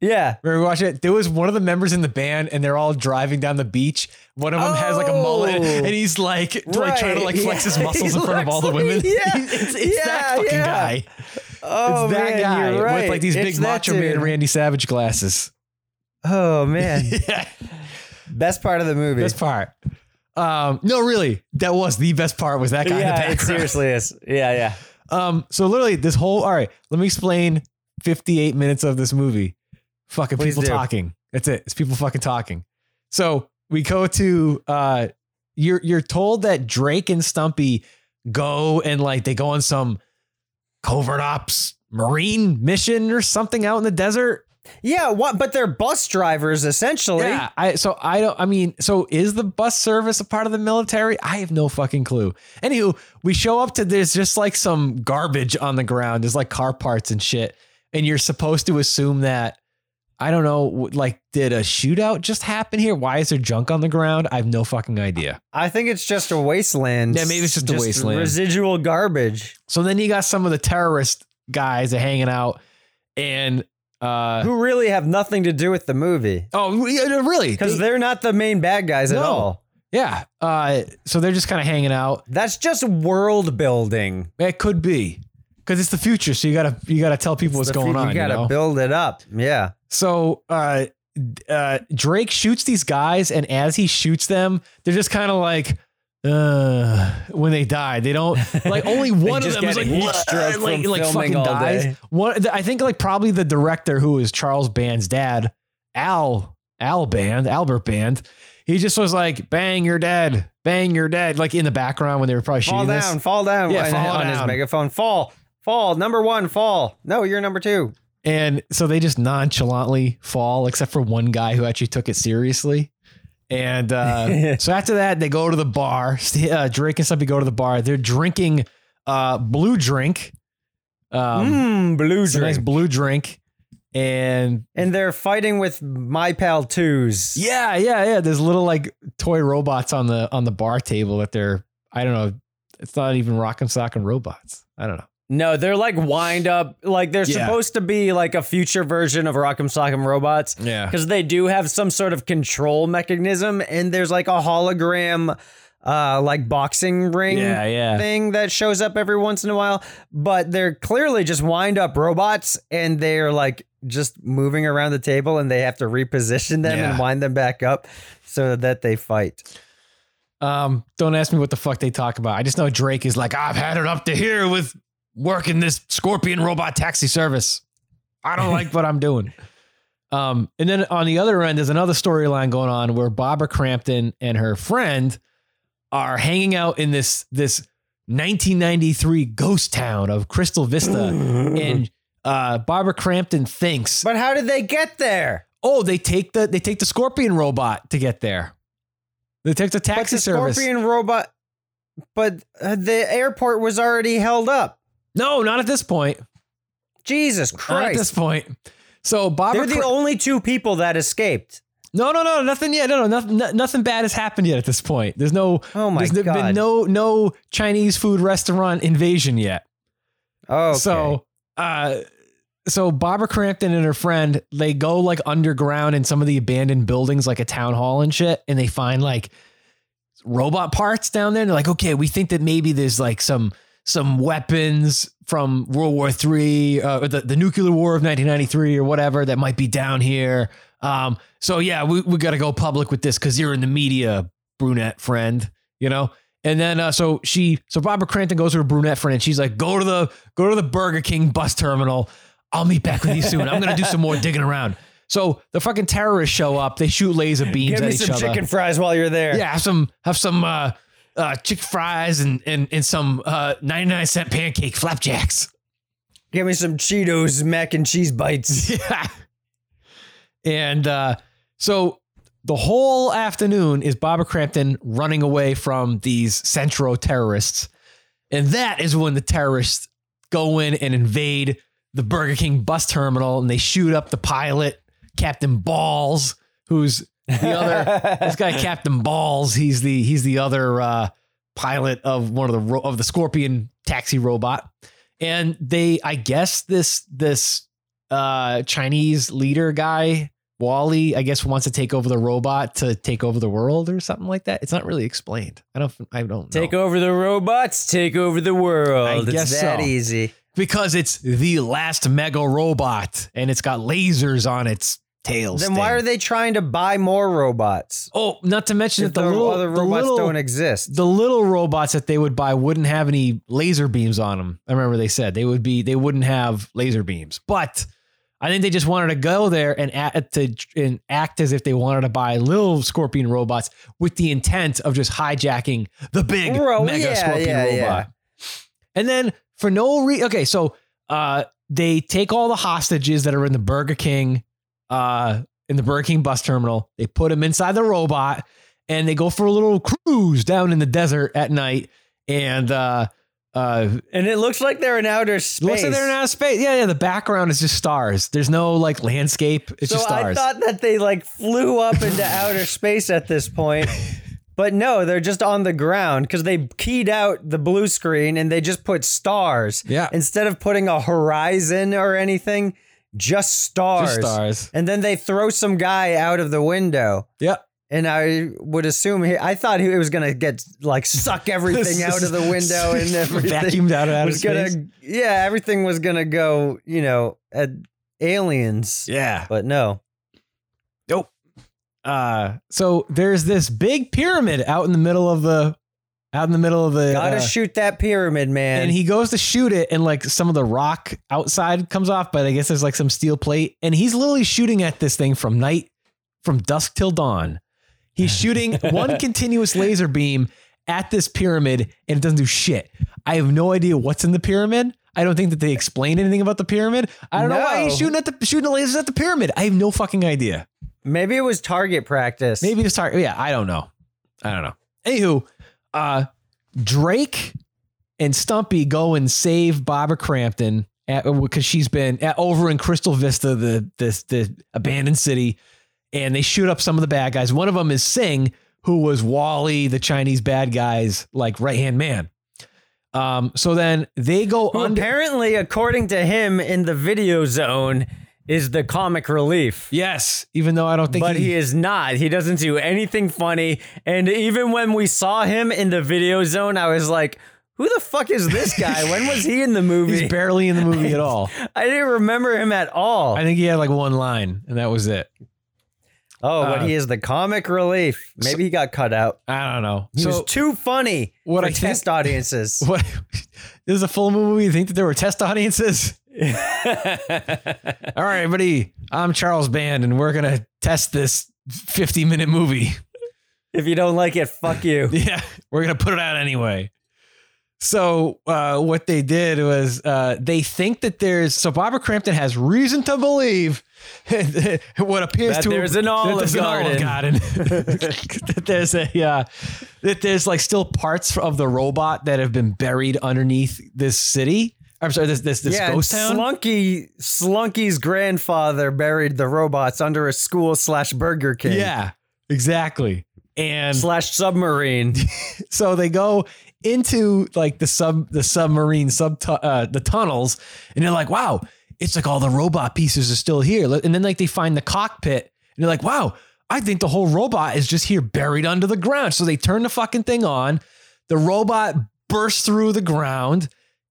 yeah. Remember watching it? There was one of the members in the band, and they're all driving down the beach. One of them has like a mullet, Oh. and he's like, like trying to like Right. flex his muscles He in front of all the women. like- yeah. it's it's that fucking yeah. guy. Oh, it's that man, guy right. with like these It's big macho man. Randy Savage glasses. Oh, man. yeah, Best part of the movie. best part. Um, no, really, that was the best part. Was that guy in the yeah, background? it seriously is. Yeah, yeah. Um, so literally this whole all right, let me explain 58 minutes of this movie. Fucking Please people do. talking. That's it. It's people fucking talking. So we go to uh you're you're told that Drake and Stumpy go and like they go on some covert ops marine mission or something out in the desert. Yeah, what? But they're bus drivers essentially. Yeah, I so I don't. I mean, so is the bus service a part of the military? I have no fucking clue. Anywho, we show up to there's just like some garbage on the ground. There's like car parts and shit, and you're supposed to assume that. I don't know, like, did a shootout just happen here? Why is there junk on the ground? I have no fucking idea. I think it's just a wasteland. Yeah, maybe it's just a wasteland. Residual garbage. So then you got some of the terrorist guys that hanging out, and uh, Who really have nothing to do with the movie. oh, yeah, really? Because They- they're not the main bad guys at all. yeah, uh, so they're just kind of hanging out. That's just world building. It could be because it's the future, so you gotta you gotta tell people what's going on. You gotta know? build it up. Yeah. So uh, uh, Drake shoots these guys, and as he shoots them, they're just kind of like. Uh, when they die, they don't like only one of them is like heat "What?" stroke like from like fucking dies. day. One, I think like probably the director who is Charles Band's dad, Al Al Band, Albert Band. He just was like, "Bang, you're dead. Bang, you're dead." Like in the background when they were probably Fall shooting down, this. fall down. Yeah, fall on his down. megaphone. Fall, fall. Number one, fall. No, you're number two. And so they just nonchalantly fall, except for one guy who actually took it seriously. And uh, so after that, they go to the bar. Uh, Drake and Stumpy go to the bar. They're drinking uh, blue drink. Um, Mmm, blue a nice drink. blue drink. And and they're fighting with my pal twos. yeah, yeah, yeah. There's little like toy robots on the on the bar table that they're I don't know. It's not even Rock'em Sock'em robots. I don't know. No, they're like wind up. Like they're Yeah. supposed to be like a future version of Rock'em Sock'em robots. Yeah. because they do have some sort of control mechanism, and there's like a hologram, uh, like boxing ring Yeah, yeah. thing that shows up every once in a while. But they're clearly just wind up robots, and they're like just moving around the table, and they have to reposition them and wind them back up so that they fight. Um, don't ask me what the fuck they talk about. I just know Drake is like, I've had it up to here with working this Scorpion robot taxi service. I don't like what I'm doing. Um, and then on the other end, there's another storyline going on where Barbara Crampton and her friend are hanging out in this this 1993 ghost town of Crystal Vista, and uh, Barbara Crampton thinks, But how did they get there? oh, they take the they take the Scorpion robot to get there. They take the But taxi the service. Scorpion robot. But uh, the airport was already held up. No, not at this point. Jesus Not at this point. So Barbara, They're the Cra- only two people that escaped. no, no, no, nothing yet. No, no, nothing, nothing bad has happened yet at this point. There's no, Oh my there's God. been no, no Chinese food restaurant invasion yet. Oh, So, uh, so Barbara Crampton and her friend, they go like underground in some of the abandoned buildings, like a town hall and shit, and they find like robot parts down there. And they're like, okay, we think that maybe there's like some some weapons from World War Three, uh, the the nuclear war of 1993 or whatever that might be down here. Um, so yeah, we we got to go public with this because you're in the media, brunette friend. You know. And then uh, so she so Barbara Crampton goes to her brunette friend and she's like, go to the go to the Burger King bus terminal. I'll meet back with you soon. I'm gonna do some more digging around. So the fucking terrorists show up. They shoot laser beams Give at me each some other. chicken fries while you're there. Yeah, have some have some uh, uh, chicken fries and and and some uh, 99 cent pancake flapjacks. Give me some Cheetos mac and cheese bites. Yeah. And uh, so the whole afternoon is Barbara Crampton running away from these Centro terrorists. And that is when the terrorists go in and invade the Burger King bus terminal and they shoot up the pilot, Captain Balls, who's the other this guy Captain Balls, he's the he's the other uh, pilot of one of the ro- of the Scorpion taxi robot. And they I guess this this uh Chinese leader guy, Wally, I guess wants to take over the robot to take over the world or something like that. It's not really explained. I don't I don't know. Take over the robots, take over the world. I it's guess that so. easy. because it's the last mega robot and it's got lasers on its tail. Then why are they trying to buy more robots? Oh, not to mention If that the the little other the robots little- don't exist. The little robots that they would buy wouldn't have any laser beams on them. I remember they said they would be they wouldn't have laser beams. But I think they just wanted to go there and act, to and act as if they wanted to buy little scorpion robots with the intent of just hijacking the big Bro, mega yeah, scorpion yeah, robot. yeah. And then for no reason, okay, so uh, they take all the hostages that are in the Burger King, uh, in the Burger King bus terminal. They put him inside the robot, and they go for a little cruise down in the desert at night. And uh, uh, And it looks like they're in outer space. looks like they're in outer space. Yeah, yeah. The background is just stars. There's no like landscape. It's so just stars. I thought that they like flew up into outer space at this point. But no, they're just on the ground because they keyed out the blue screen and they just put stars. Yeah. Instead of putting a horizon or anything, just stars. Just stars. And then they throw some guy out of the window. Yep. And I would assume he, I thought he was gonna get like suck everything out of the window and everything. Vacuumed out of was gonna, space. Yeah, everything was gonna go, you know, at aliens. Yeah. But no. Nope. Uh, so there's this big pyramid out in the middle of the, out in the middle of the. Gotta uh, shoot that pyramid, man. and he goes to shoot it, and like some of the rock outside comes off, but I guess there's like some steel plate, and he's literally shooting at this thing from night, from dusk till dawn. He's shooting one continuous laser beam at this pyramid, and it doesn't do shit. I have no idea what's in the pyramid. I don't think that they explain anything about the pyramid. I don't know why he's No. shooting at the shooting the lasers at the pyramid. I have no fucking idea. Maybe it was target practice. Maybe just target. Yeah, I don't know. I don't know. Anywho, uh, Drake and Stumpy go and save Barbara Crampton because she's been at, over in Crystal Vista, the this the abandoned city, and they shoot up some of the bad guys. One of them is Singh, who was Wally, the Chinese bad guy's like right hand man. Um, so then they go Who under. apparently, according to him in the video zone, is the comic relief. Yes, even though I don't think But he is not. He doesn't do anything funny. And even when we saw him in the video zone, I was like, who the fuck is this guy? when was he in the movie? he's barely in the movie at all. I didn't remember him at all. I think he had like one line, and that was it. oh, but uh, he is the comic relief. Maybe he got cut out. I don't know. He was too funny what for I think- test audiences. What this is a full movie? You think that there were test audiences? All right, everybody. I'm Charles Band, and we're gonna test this 50 minute movie. if you don't like it, fuck you. Yeah, we're gonna put it out anyway. So uh, what they did was uh, they think that there's so Barbara Crampton has reason to believe what appears That to there's an Olive there's an Garden. garden. that there's a uh, that there's like still parts of the robot that have been buried underneath this city. I'm sorry, this this this yeah, ghost town. Slunky Slunky's grandfather buried the robots under a school slash Burger King. Yeah, exactly. And Slash submarine. so they go into like the sub the submarine sub tu- uh, the tunnels and they're like wow it's like all the robot pieces are still here and then like they find the cockpit and they're like wow i think the whole robot is just here buried under the ground so they turn the fucking thing on the robot bursts through the ground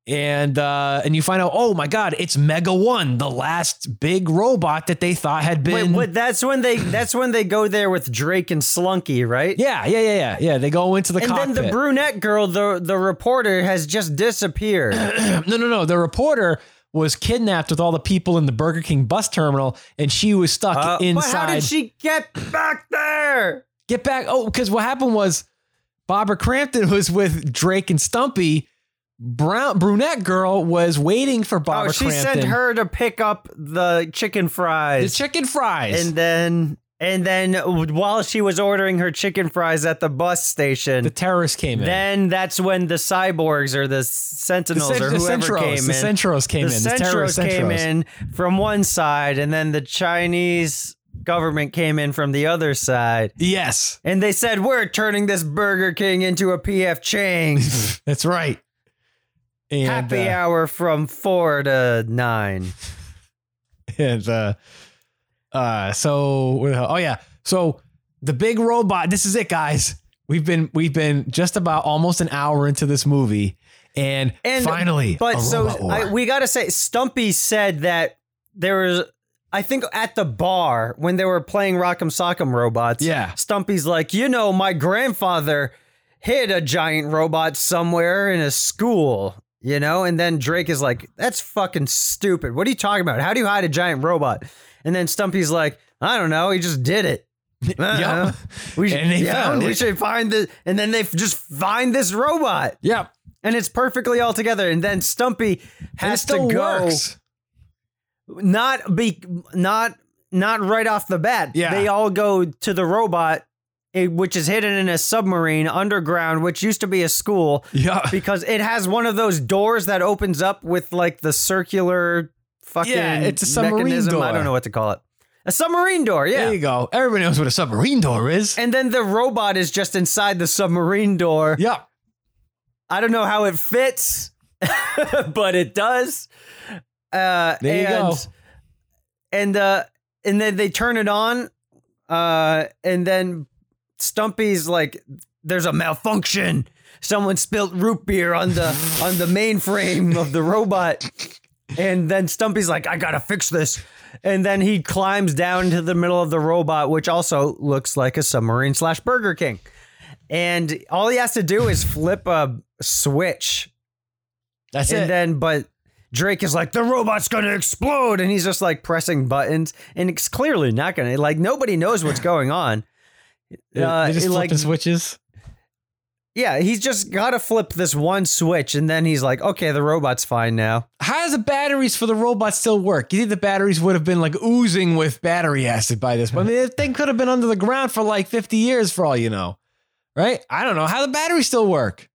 and uh, and you find out, oh my god, it's Mega One, the last big robot that they thought had Wait, been. what? That's when they. That's when they go there with Drake and Slunky, right? Yeah, yeah, yeah, yeah, yeah. They go into the and cockpit. then the brunette girl, the the reporter, has just disappeared. no, no, no. The reporter was kidnapped with all the people in the Burger King bus terminal, and she was stuck Uh, inside. But how did she get back there? get back? Oh, because what happened was Barbara Crampton was with Drake and Stumpy. Brown brunette girl was waiting for Barbara oh, she Crampton. sent her to pick up the chicken fries. the chicken fries. and then and then while she was ordering her chicken fries at the bus station, the terrorists came in. then that's when the cyborgs or the the, sentinels cen- or the whoever Centros, came the in. Centros came the in. The terrorist Centros came Centros. in from one side, and then the Chinese government came in from the other side. Yes, And they said, We're turning this Burger King into a PF Chang. that's right. And, Happy uh, hour from four to nine. and uh, uh, so where the hell- oh yeah, so the big robot. This is it, guys. We've been we've been just about almost an hour into this movie, and, And finally, but so. I, we got to say, Stumpy said that there was. I think at the bar when they were playing Rock'em Sock'em robots. Yeah. Stumpy's like, you know, my grandfather hid a giant robot somewhere in a school, you know? And then Drake is like, that's fucking stupid. What are you talking about? How do you hide a giant robot? And then Stumpy's like, I don't know. He just did it. Uh-uh. We should, And they yeah, found we it. should find the, and then they just find this robot yep, and it's perfectly all together. And then Stumpy has to go, works. not be, not, not right off the bat. Yeah. they all go to the robot, which is hidden in a submarine underground, which used to be a school Yeah, because it has one of those doors that opens up with like the circular fucking Yeah, it's a submarine mechanism. I don't know what to call it. A submarine door, yeah. there you go. Everybody knows what a submarine door is. And then the robot is just inside the submarine door. Yeah. I don't know how it fits, but it does. Uh, There you and, go. And uh, and then they turn it on, uh, and then Stumpy's like, "There's a malfunction. Someone spilt root beer on the on the mainframe of the robot." And then Stumpy's like, "I gotta fix this." And then he climbs down to the middle of the robot, which also looks like a submarine slash Burger King. And all he has to do is flip a switch That's and it. And then but Drake is like the robot's gonna explode and he's just like pressing buttons and it's clearly not gonna like nobody knows what's going on. Uh, they just it, flip like switches. yeah, he's just gotta flip this one switch and then he's like, okay, the robot's fine now. How does the batteries for the robot still work? You think the batteries would have been like oozing with battery acid by this point? I mean, the thing could have been under the ground for like 50 years for all you know. Right? I don't know. How the batteries still work?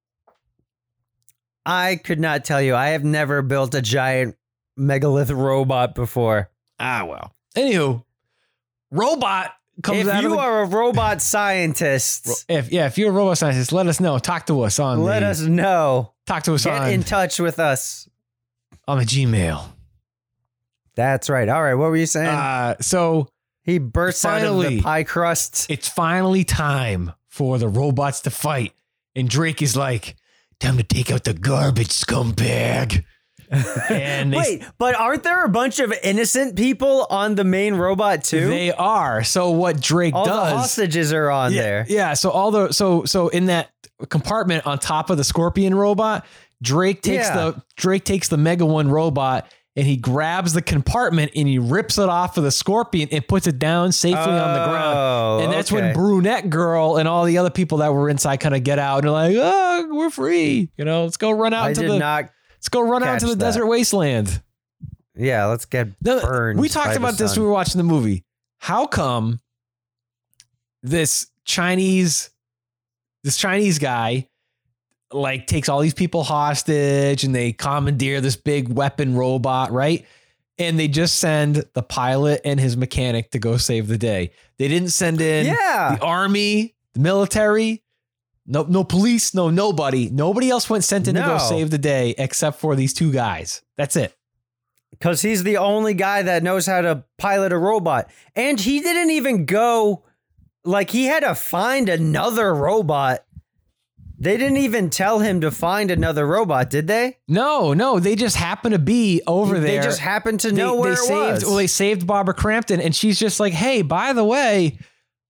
I could not tell you. I have never built a giant megalith robot before. Ah, well. Anywho, robot comes If you the, are a robot scientist, if yeah, if you're a robot scientist, let us know. Talk to us on let the, us know. talk to us Get on in touch with us. on the Gmail. That's right. All right. What were you saying? Uh, so he bursts out of the pie crust. it's finally time for the robots to fight, and Drake is like, "Time to take out the garbage, scumbag." and they, Wait, but aren't there a bunch of innocent people on the main robot too? they are. So what Drake All does? the hostages are on yeah, there. Yeah. So all the so so in that compartment on top of the Scorpion robot, Drake takes Yeah. the Drake takes the Mega One robot and he grabs the compartment and he rips it off of the Scorpion and puts it down safely on the Oh, ground. And that's when. Brunette Girl and all the other people that were inside kind of get out and are like, "Oh, we're free." You know, let's go run out I into did the not. Let's go run out into the that. desert wasteland. Yeah, let's get No, burned. we talked about this sun. when we were watching the movie. How come this Chinese this Chinese guy like takes all these people hostage and they commandeer this big weapon robot, right? And they just send the pilot and his mechanic to go save the day. They didn't send in Yeah. the army, the military, no no police, no nobody. Nobody else went sent in to go save the day except for these two guys. That's it. because he's the only guy that knows how to pilot a robot. And he didn't even go like he had to find another robot They didn't even tell him to find another robot, did they? No, no, they just happened to be over They there. They just happened to know they, where it saved. was. Well, they saved Barbara Crampton, and she's just like, "Hey, by the way,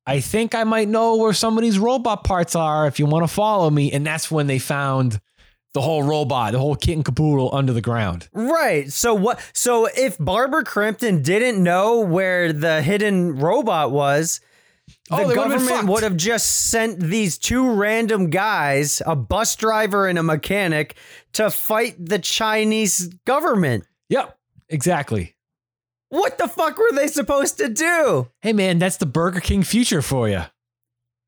I think I might know where some of these robot parts are. If you want to follow me." And that's when they found the whole robot, the whole kit and caboodle under the ground. Right. So what? So if Barbara Crampton didn't know where the hidden robot was, Oh, the government would have just sent these two random guys, a bus driver and a mechanic, to fight the Chinese government. Yep, exactly. What the fuck were they supposed to do? Hey, man, that's the Burger King future for you.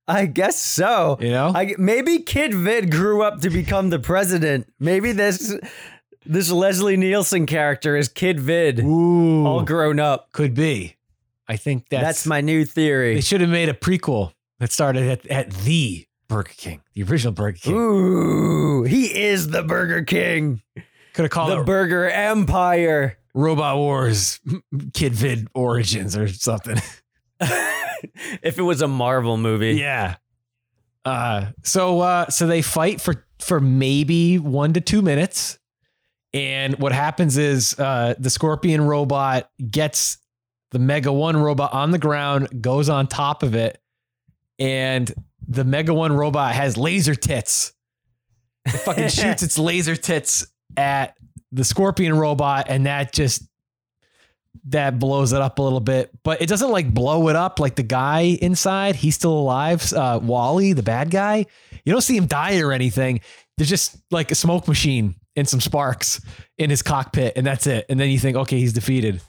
I guess so. You know, I, maybe Kid Vid grew up to become the president. Maybe this this Leslie Nielsen character is Kid Vid, Ooh, all grown up. could be. I think that's, That's, my new theory. They should have made a prequel that started at, at the Burger King, the original Burger King. Ooh, he is the Burger King, Could have called it the it Burger Empire. Robot Wars Kid Vid Origins or something. if it was a Marvel movie. yeah. Uh, so uh, so they fight for for maybe one to two minutes, and what happens is uh, the Scorpion robot gets the Mega One robot on the ground, goes on top of it, and the Mega One robot has laser tits. It fucking shoots its laser tits at the Scorpion robot, and that just that blows it up a little bit. But it doesn't like blow it up like the guy inside. He's still alive. Uh, Wally, the bad guy. You don't see him die or anything. There's just like a smoke machine and some sparks in his cockpit, and that's it. And then you think, okay, he's defeated.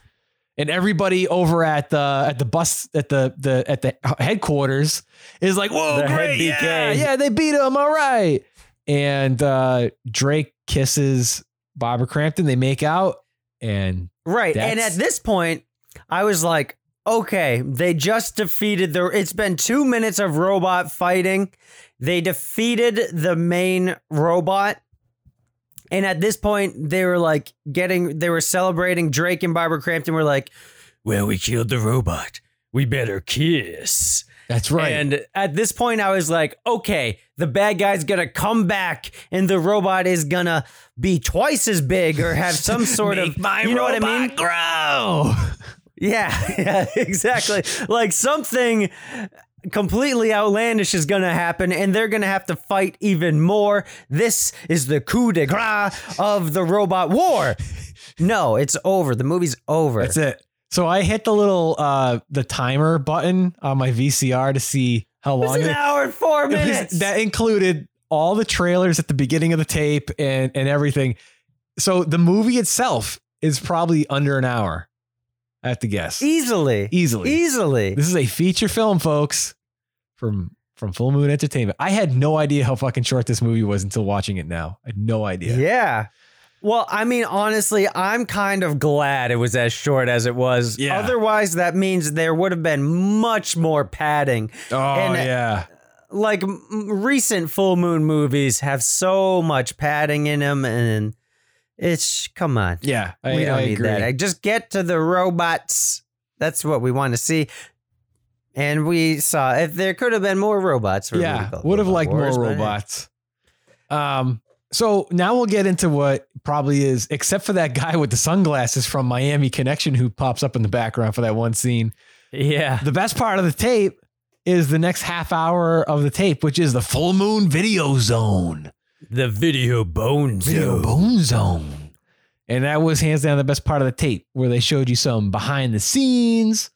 And everybody over at the at the bus at the the at the headquarters is like, "Whoa, The great, yeah, yeah, they beat him, all right." And uh, Drake kisses Barbara Crampton. They make out, and Right. and at this point, I was like, okay, they just defeated the. It's been two minutes of robot fighting. They defeated the main robot. And at this point, they were like getting, they were celebrating. Drake and Barbara Crampton were like, well, we killed the robot. We better kiss. That's right. And at this point, I was like, okay, the bad guy's gonna come back, and the robot is gonna be twice as big or have some sort of, you know what I mean? Grow. Yeah, yeah, exactly. like something completely outlandish is going to happen and they're going to have to fight even more. This is the coup de grace of the robot war. No, it's over. The movie's over. That's it. So I hit the little uh the timer button on my VCR to see how long an it- hour and four it was- minutes. that included all the trailers at the beginning of the tape and and everything. So the movie itself is probably under an hour. I have to guess. easily. Easily. Easily. This is a feature film, folks, from from Full Moon Entertainment. I had no idea how fucking short this movie was until watching it now. I had no idea. Yeah. Well, I mean, honestly, I'm kind of glad it was as short as it was. Yeah. Otherwise, that means there would have been much more padding. Oh And- yeah. Like m- recent full moon movies have so much padding in them, and it's come on, Yeah. I, we don't I need agree. that. Just get to the robots. That's what we want to see. And we saw if there could have been more robots. for yeah would have liked Wars, more hey. robots um so now we'll get into what probably is except for that guy with the sunglasses from miami connection who pops up in the background for that one scene. Yeah. the best part of the tape is the next half hour of the tape which is the full moon video zone. The video bones. video bone zone. And that was hands down the best part of the tape where they showed you some behind the scenes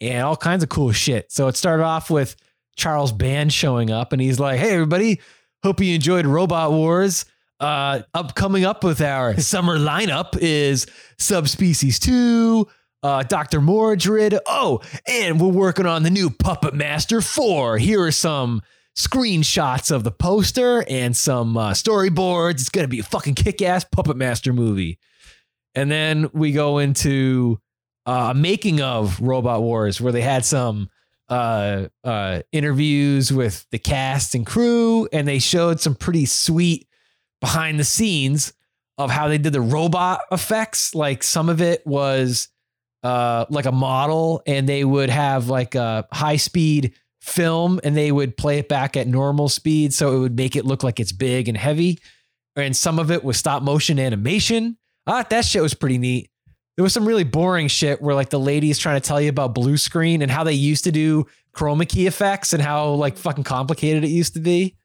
and all kinds of cool shit. So it started off with charles band showing up and he's like hey everybody. Hope you enjoyed robot wars uh up coming up with our summer lineup is subspecies 2 uh dr mordred oh and we're working on the new puppet master 4 here are some screenshots of the poster and some uh, storyboards. It's gonna be a fucking kick-ass Puppet Master movie. And then we go into uh, making of Robot Wars, where they had some uh, uh, interviews with the cast and crew, and they showed some pretty sweet behind the scenes of how they did the robot effects. Like some of it was uh, like a model, and they would have like a high speed film and they would play it back at normal speed so it would make it look like it's big and heavy. And some of it was stop motion animation. Ah, that shit was pretty neat. There was some really boring shit where like the lady is trying to tell you about blue screen and how they used to do chroma key effects and how like fucking complicated it used to be.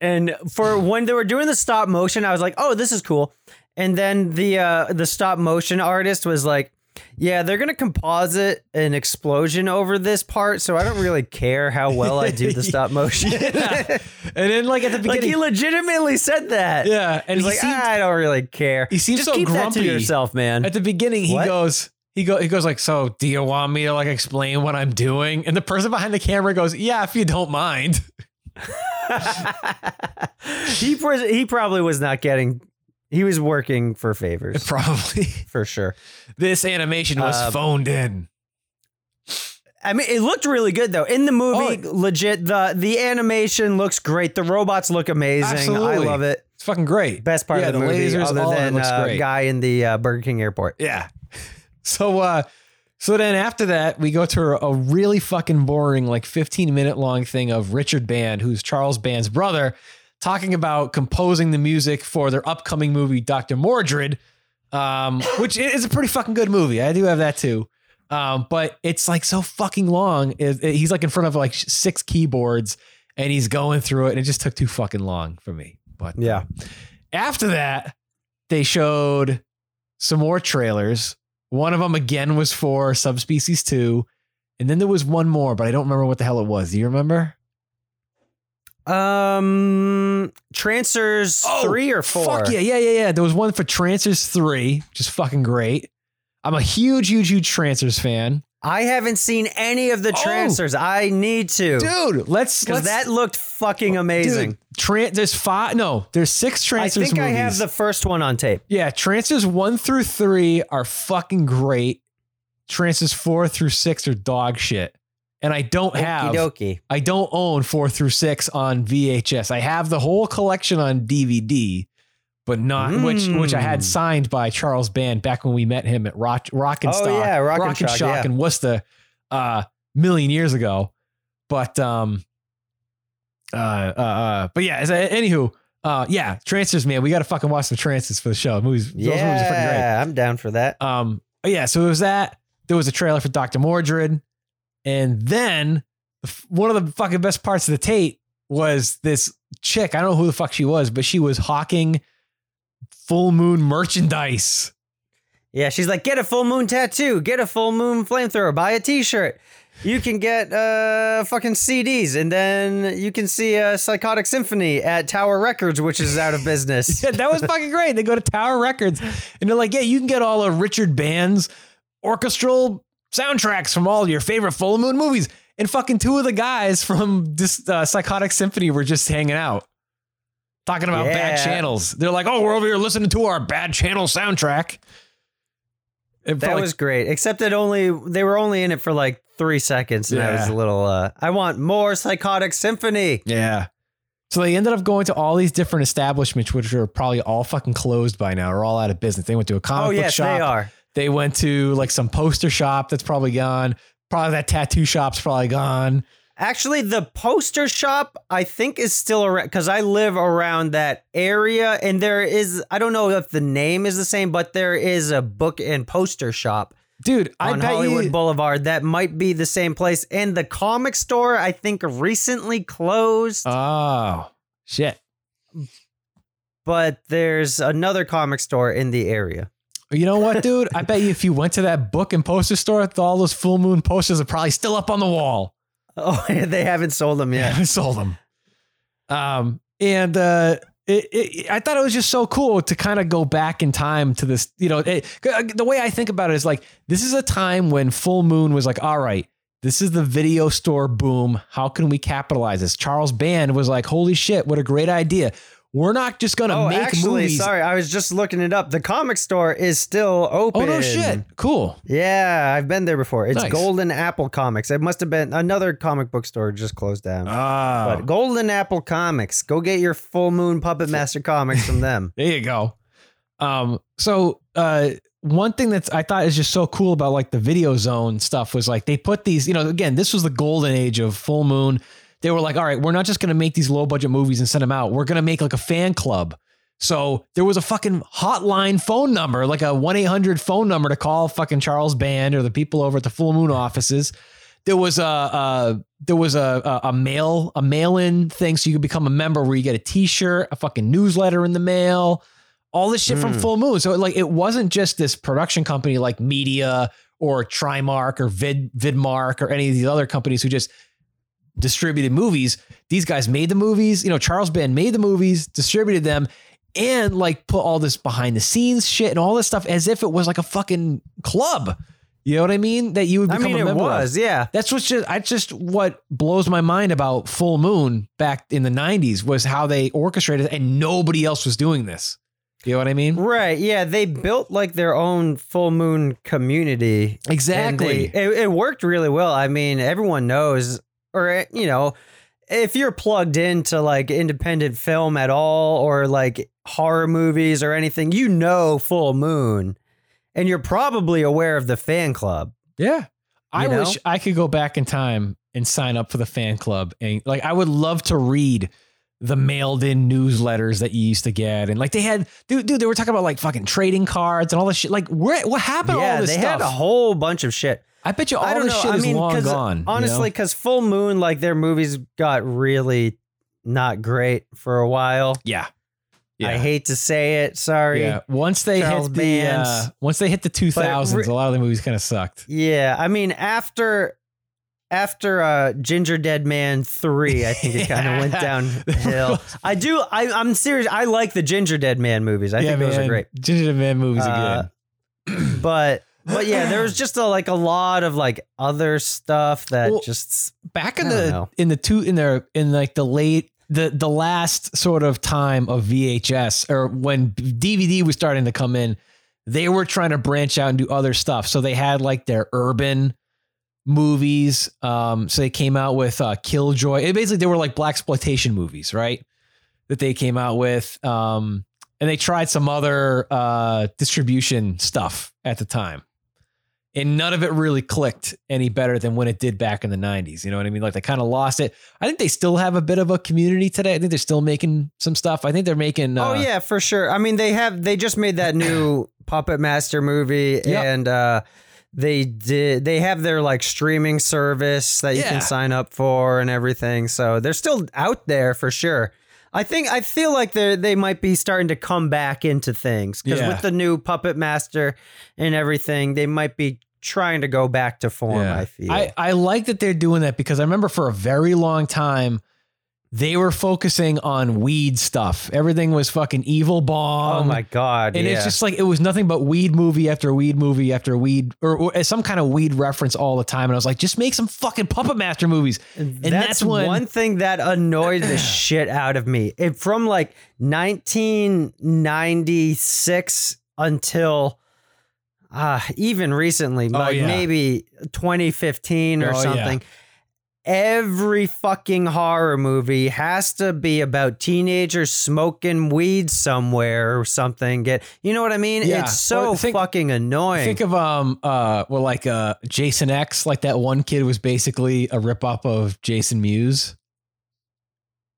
And for when they were doing the stop motion, I was like, "Oh, this is cool." And then the uh, the stop motion artist was like, "Yeah, they're gonna composite an explosion over this part, so I don't really care how well I do the stop motion." Yeah. And then like at the like beginning, he legitimately said that. yeah, and He's he like, seemed, "I don't really care." he seems Just so keep that grumpy to yourself, man. At the beginning, he What? goes, he go, he goes like, "So, do you want me to like explain what I'm doing?" And the person behind the camera goes, "Yeah, if you don't mind." he pres- he probably was not getting. He was working for favors Probably for sure. this animation was Uh, phoned in. I mean, it looked really good though in the movie. Oh, legit, the the animation looks great. The robots look amazing. Absolutely. I love it. It's fucking great. Best part yeah, of the, movie, lasers, other all of it than looks uh, great. guy in the uh, Burger King airport. Yeah. So uh so then after that we go to a, really fucking boring like 15 minute long thing of Richard Band, who's Charles Band's brother, talking about composing the music for their upcoming movie Dr. Mordred, um which is a pretty fucking good movie. I do have that too. Um but it's like so fucking long. It- it- he's like in front of like six keyboards and he's going through it and it just took too fucking long for me. But Yeah. after that, they showed some more trailers. One of them again was for Subspecies 2. And then there was one more, but I don't remember what the hell it was. Do you remember? Um, Trancers three or four? Oh, Fuck yeah, yeah, yeah, yeah. There was one for Trancers 3, which is fucking great. I'm a huge, huge, huge Trancers fan. I haven't seen any of the Oh. Trancers. I need to, Dude, let's because that looked fucking amazing. Dude, Tran- there's five no, there's six Trancers. I think I movies. have the first one on tape. Yeah, Trancers one through three are fucking great. Trancers four through six are dog shit. And I don't have Okie dokie. I don't own four through six on VHS. I have the whole collection on DVD, but not which which I had Mm. signed by Charles Band back when we met him at Rock Rock and Oh, yeah, Rock and and Shock, yeah. in Worcester, uh, million years ago. But um, uh, uh, uh but yeah. As I, anywho, uh, yeah, Trancers, man, we got to fucking watch some Trancers for the show. Movies, those movies are fucking great. Yeah, I'm down for that. Um, yeah, so it was that. There was a trailer for Dr. Mordred. And then one of the fucking best parts of the tape was this chick. I don't know who the fuck she was, but she was hawking full moon merchandise. Yeah, she's like, get a full moon tattoo, get a full moon flamethrower, buy a t-shirt. You can get uh fucking CDs, and then you can see a Psychotic Symphony at Tower Records, which is out of business. Yeah, that was fucking great. They go to Tower Records and they're like, yeah, you can get all of Richard Band's orchestral soundtracks from all your favorite full moon movies. And fucking two of the guys from this uh, Psychotic Symphony were just hanging out. Talking about bad channels. They're like, oh, we're over here listening to our bad channel soundtrack. It That like- was great. Except that only they were only in it for like three seconds, and I was a little. uh I want more Psychotic Symphony. Yeah. So they ended up going to all these different establishments, which are probably all fucking closed by now, or all out of business. They went to a comic oh book yes, shop. they are. They went to like some poster shop that's probably gone. Probably that tattoo shop's probably gone. Actually, the poster shop I think is still around because I live around that area, and there is I don't know if the name is the same, but there is a book and poster shop Dude, I on bet Hollywood you. Boulevard that might be the same place. And the comic store I think recently closed, oh shit! but there's another comic store in the area. You know what, dude? I bet you if you went to that book and poster store, all those full moon posters are probably still up on the wall. Oh, they haven't sold them yet. haven't sold them. Um, and uh, it, it, I thought it was just so cool to kind of go back in time to this. You know, it, the way I think about it is like this is a time when Full Moon was like, all right, this is the video store boom. How can we capitalize this? Charles Band was like, holy shit, what a great idea. We're not just gonna Oh, make actually, movies. sorry, I was just looking it up. The comic store is still open. Oh no shit! Cool. Yeah, I've been there before. It's Nice. Golden Apple Comics. It must have been another comic book store just closed down. Ah, But Golden Apple Comics, go get your Full Moon Puppet Master comics from them. There you go. Um, so uh one thing that's I thought is just so cool about like the video zone stuff was like they put these, you know, again, this was the golden age of Full Moon. They were like, all right, we're not just gonna make these low budget movies and send them out. We're gonna make like a fan club. So there was a fucking hotline phone number, like a 1 800 phone number to call fucking Charles Band or the people over at the Full Moon offices. There was a, a there was a, a a mail a mail in thing, so you could become a member where you get a T shirt, a fucking newsletter in the mail, all this shit from Mm. Full Moon. So like it wasn't just this production company like Media or Trimark or Vid Vidmark or any of these other companies who just distributed movies. These guys made the movies. You know, Charles Band made the movies, distributed them, and like put all this behind the scenes shit and all this stuff as if it was like a fucking club. You know what I mean? That you would I become mean, a it member of. was, yeah. That's what's just I just what blows my mind about Full Moon back in the '90s was how they orchestrated, it and nobody else was doing this. You know what I mean? Right. Yeah. They built like their own full moon community. Exactly. they- it, it worked really well. I mean, everyone knows, or, eh, you know, if you're plugged into like independent film at all or like horror movies or anything, you know Full Moon and you're probably aware of the fan club. Yeah. I know? wish I could go back in time and sign up for the fan club. And like, I would love to read the mailed in newsletters that you used to get. And like, they had, dude, dude, they were talking about like fucking trading cards and all this shit. Like, where, what happened to yeah, all this they stuff? had a whole bunch of shit. I bet you all I don't this know. shit I is mean, long 'cause gone. Honestly, because Full Moon, like their movies got really not great for a while. yeah. I hate to say it. Sorry. Yeah. Once they Charles hit the, uh, once they hit the 2000s, re- a lot of the movies kind of sucked. Yeah, I mean after after uh Gingerdead Man 3, I think it kind of went downhill. I do I I'm serious. I like the Gingerdead Man movies. I think those are great. Gingerdead Man movies Uh, are good. But but yeah, there was just a, like a lot of like other stuff that Well, just back in the know. in the two in the in like the late the the last sort of time of VHS or when DVD was starting to come in, they were trying to branch out and do other stuff. So they had like their urban movies. Um, so they came out with uh, Killjoy. It basically they were like black exploitation movies, right? That they came out with. Um, and they tried some other uh, distribution stuff at the time and none of it really clicked any better than when it did back in the 90s you know what i mean like they kind of lost it i think they still have a bit of a community today i think they're still making some stuff i think they're making uh, Oh yeah, for sure. I mean, they have they just made that new Puppet Master movie, Yep. and uh, they did they have their like streaming service that you Yeah. can sign up for and everything. So they're still out there for sure. I think I feel like they they might be starting to come back into things because Yeah. with the new Puppet Master and everything, they might be trying to go back to form. Yeah. I feel. I, I like that they're doing that because I remember for a very long time they were focusing on weed stuff. Everything was fucking Evil Bong. oh my god! And yeah. it's just like it was nothing but weed movie after weed movie after weed or, or some kind of weed reference all the time. And I was like, just make some fucking Puppet Master movies. And that's, that's, when one thing that annoyed the shit out of me. It from like 1996 until uh even recently, like Oh, yeah. maybe 2015 or Oh, yeah. something. Every fucking horror movie has to be about teenagers smoking weed somewhere or something. Get you know what I mean? Yeah. It's so Or think- fucking annoying. Think of um uh well like uh Jason X like that one kid was basically a rip off of Jason Mewes.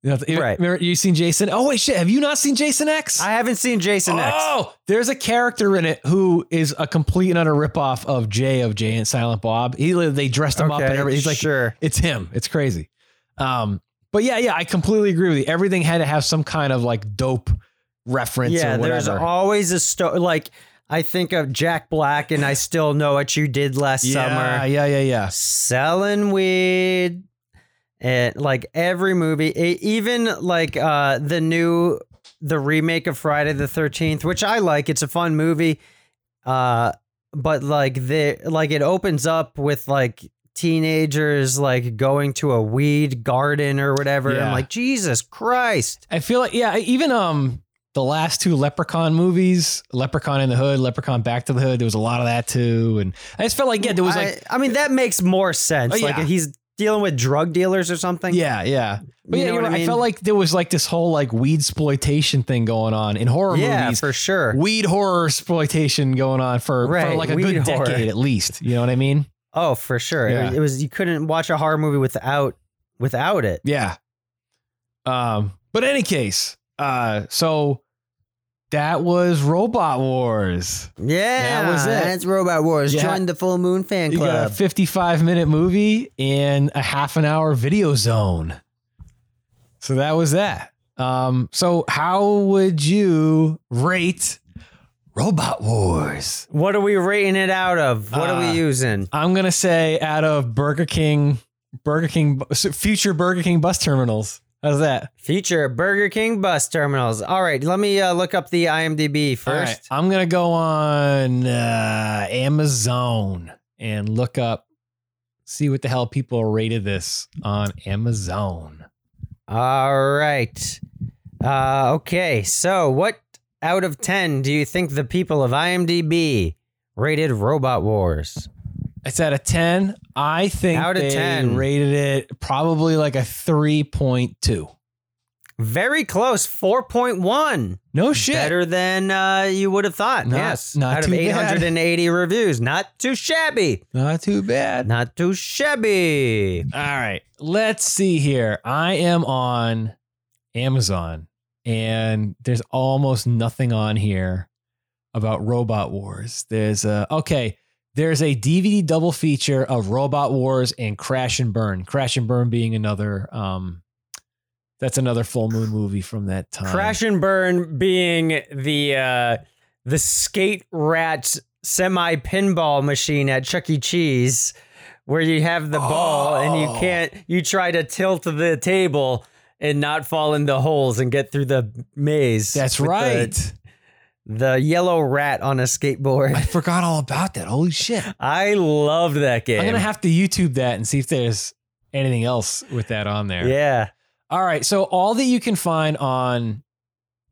You know, Right. remember- you seen Jason? Oh wait, shit! Have you not seen Jason X? I haven't seen Jason X. Oh, there's a character in it who is a complete and utter ripoff of Jay of Jay and Silent Bob. He they dressed him up and everything. He's like, sure. it's him. It's crazy. Um, but yeah, yeah, I completely agree with you. Everything had to have some kind of like dope reference. Yeah, there's always a story. Like I think of Jack Black, and I still know what you did last yeah, summer, yeah, yeah, yeah. selling weed, and like every movie, e- even like uh the new the remake of Friday the Thirteenth, which I like. It's a fun movie, uh, but like the like it opens up with like teenagers like going to a weed garden or whatever. Yeah. I'm like Jesus Christ. I feel like yeah, even um the last two Leprechaun movies, Leprechaun in the Hood, Leprechaun Back to the Hood, there was a lot of that too. And I just felt like yeah, there was like I, I mean, that makes more sense. Oh, Like he's dealing with drug dealers or something. Yeah, yeah. But You yeah, know I right. I, felt like there was like this whole like weed exploitation thing going on in horror movies. Yeah, movies. for sure. Weed horror exploitation going on for, for Right, like a weed good horror. decade at least. You know what I mean? Oh, for sure. Yeah. It, was you couldn't watch a horror movie without without it. Yeah. Um, but any case, uh, so that was Robot Wars. Yeah, That was it. That's Robot Wars. Yeah. Join the Full Moon fan You got a club. 55 minute movie and a half an hour video zone. So that was that. Um, so how would you rate Robot Wars? What are we rating it out of? What are Uh, we using? I'm gonna say out of Burger King, Burger King, future Burger King bus terminals. How's that? Feature Burger King bus terminals. All right, let me uh, look up the IMDb All right, first. I'm gonna go on uh, Amazon and look up, see what the hell people rated this on Amazon. All right. Uh, okay, so what out of 10 do you think the people of IMDb rated Robot Wars? It's at a 10. I think Out of they 10. rated it probably like a 3.2. Very close, 4.1. No shit. Better than uh, you would have thought. Not- yes. not out of too bad. 880 reviews. Not too shabby. Not too bad. Not too shabby. All right. Let's see here. I am on Amazon and there's almost nothing on here about Robot Wars. There's a okay, there's a DVD double feature of Robot Wars and Crash and Burn. Crash and Burn being another um that's another full moon movie from that time. Crash and Burn being the uh, the skate rat semi pinball machine at Chuck E. Cheese, where you have the ball and you Oh. can't you try to tilt the table and not fall in the holes and get through the maze. That's with the- right. The, yellow rat on a skateboard. I forgot all about that. Holy shit. I loved that game. I'm gonna have to YouTube that and see if there's anything else with that on there. yeah. All right. So all that you can find on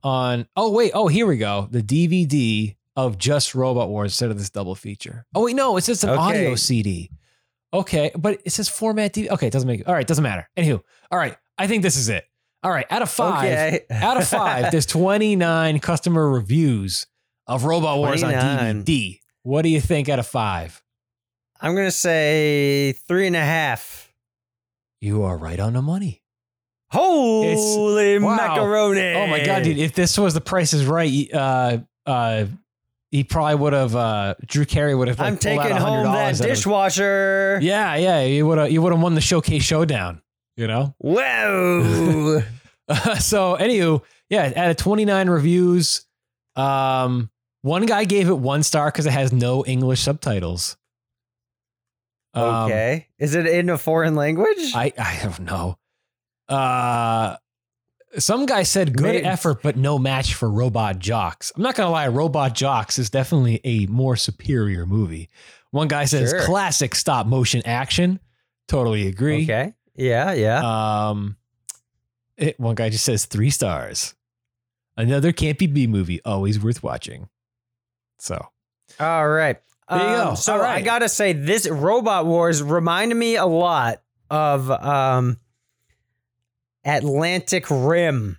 on oh wait, oh here we go. The DVD of just Robot Wars instead of this double feature. Oh wait, no, it's just an Okay. audio CD. Okay, but it says format DVD. Okay, it doesn't make all right, doesn't matter. Anywho, all right. I think this is it. All right, out of five, Okay. out of five, there's 29 customer reviews of Robot Wars 29. on DVD. What do you think out of five? I'm gonna say three and a half. You are right on the money. Holy wow. macaroni! Oh my god, dude! If this was the Price is Right, uh, uh, he probably would have. Uh, Drew Carey would have. Like, I'm taking home $100 that out of- dishwasher. Yeah, yeah, you would have. You would have won the Showcase Showdown. You know. Whoa. so, anywho, yeah, out of 29 reviews, um, one guy gave it one star because it has no English subtitles. Um, okay. Is it in a foreign language? I I don't know. Uh some guy said good Maybe- effort, but no match for Robot Jox. I'm not gonna lie, Robot Jox is definitely a more superior movie. One guy says Sure. classic stop motion action. Totally agree. okay. Yeah, yeah. Um it, one guy just says three stars. Another campy B movie, always worth watching. So All right. There you Um, go. So right. I gotta say, this Robot Wars reminded me a lot of um, Atlantic Rim.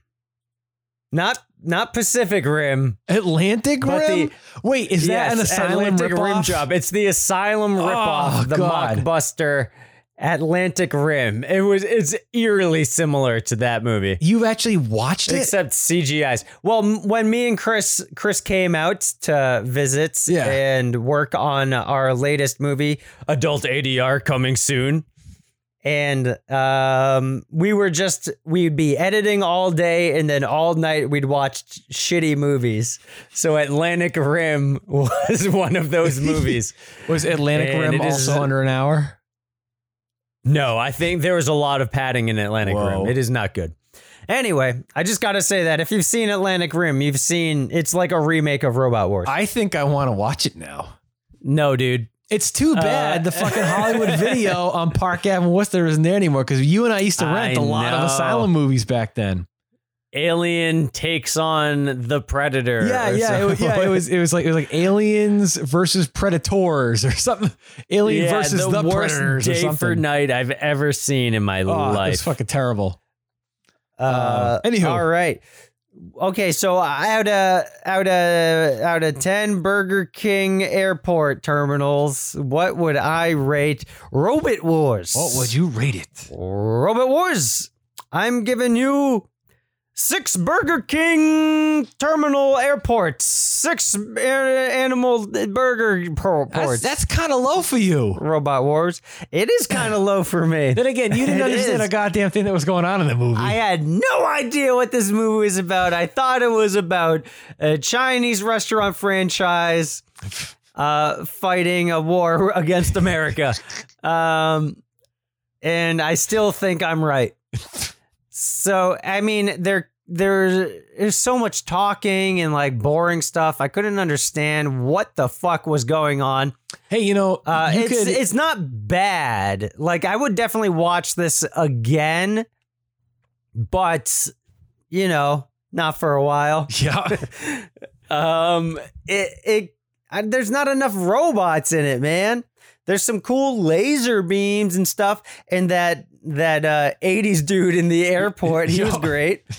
Not not Pacific Rim. Atlantic Rim? the- Wait, is that an asylum Atlantic Rim job? It's the Asylum ripoff, Oh, the God. mockbuster Atlantic Rim. It was it's eerily similar to that movie. You've actually watched it? Except CGI's. Well, m- when me and Chris Chris came out to visit Yeah. and work on our latest movie, Adult ADR coming soon. And um, we were just we'd be editing all day and then all night we'd watch shitty movies. So Atlantic Rim was one of those movies. Was Atlantic And Rim it is- also under an hour? No, I think there was a lot of padding in Atlantic Whoa. Rim. It is not good. Anyway, I just got to say that if you've seen Atlantic Rim, you've seen it's like a remake of Robot Wars. I think I want to watch it now. no, dude. It's too bad Uh, the fucking Hollywood video on Park Avenue Worcester isn't there anymore because you and I used to rent a lot of. Asylum movies back then. Alien takes on the Predator. Yeah, or yeah, it was, yeah. It was it was like it was like aliens versus predators or something. Alien Yeah, versus the, worst predators or day something. for night I've ever seen in my Oh, life. fucking terrible. Uh, Um, anywho. all right. Okay, so out of out of out of ten Burger King airport terminals, what would I rate Robot Wars? What would you rate it? Robot Wars? I'm giving you six Burger King terminal airports, six a- animal burger por- That's, ports. that's kind of low for you. Robot Wars. It is kind of low for me. Then again, you didn't understand is. a goddamn thing that was going on in the movie. I had no idea what this movie was about. I thought it was about a Chinese restaurant franchise uh, fighting a war against America. Um, and I still think I'm right. So, I mean, there there is there's so much talking and like boring stuff. I couldn't understand what the fuck was going on. hey, you know, Uh, you it's could, it's not bad. Like I would definitely watch this again, but you know, not for a while. yeah. Um, it it I, there's not enough robots in it, man. There's some cool laser beams and stuff, and that that uh, '80s dude in the airport, he was great.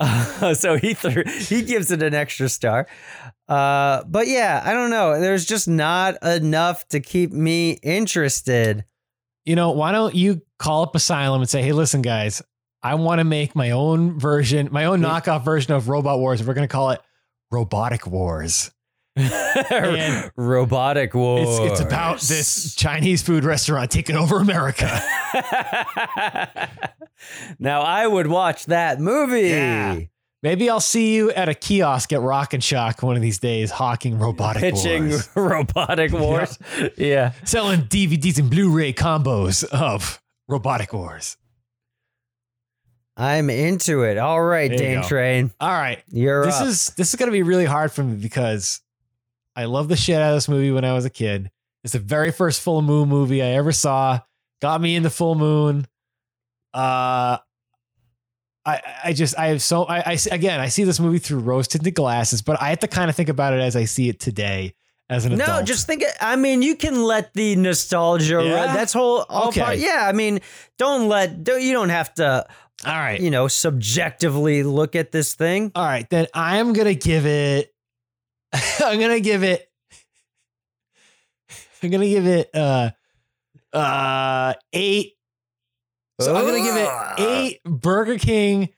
Uh, so he threw, he gives it an extra star. Uh, but yeah, I don't know. There's just not enough to keep me interested. you know, why don't you call up Asylum and say, hey, listen, guys, I want to make my own version, my own knockoff version of Robot Wars. We're going to call it Robotic Wars. And Robotic wars. It's, it's about this Chinese food restaurant taking over America. now I would watch that movie. Yeah. Maybe I'll see you at a kiosk at Rock and Shock one of these days, hawking Robotic Pitching Wars. robotic wars. Yeah. Selling DVDs and Blu-ray combos of Robotic Wars. I'm into it. All right, There you Train. All right. You're this up. is this is gonna be really hard for me because I love the shit out of this movie when I was a kid. It's the very first full moon movie I ever saw. Got me into full moon. Uh I I just I have so I, I again I see this movie through rose tinted glasses, but I have to kind of think about it as I see it today as an adult. no, adult. just think. I mean, you can let the nostalgia. Yeah? run. That's whole. Okay. part, yeah, I mean, don't let. Don't, you don't have to. all right. You know, subjectively look at this thing. All right, then I'm gonna give it. I'm gonna give it. I'm gonna give it uh uh eight. So I'm gonna give it eight Burger King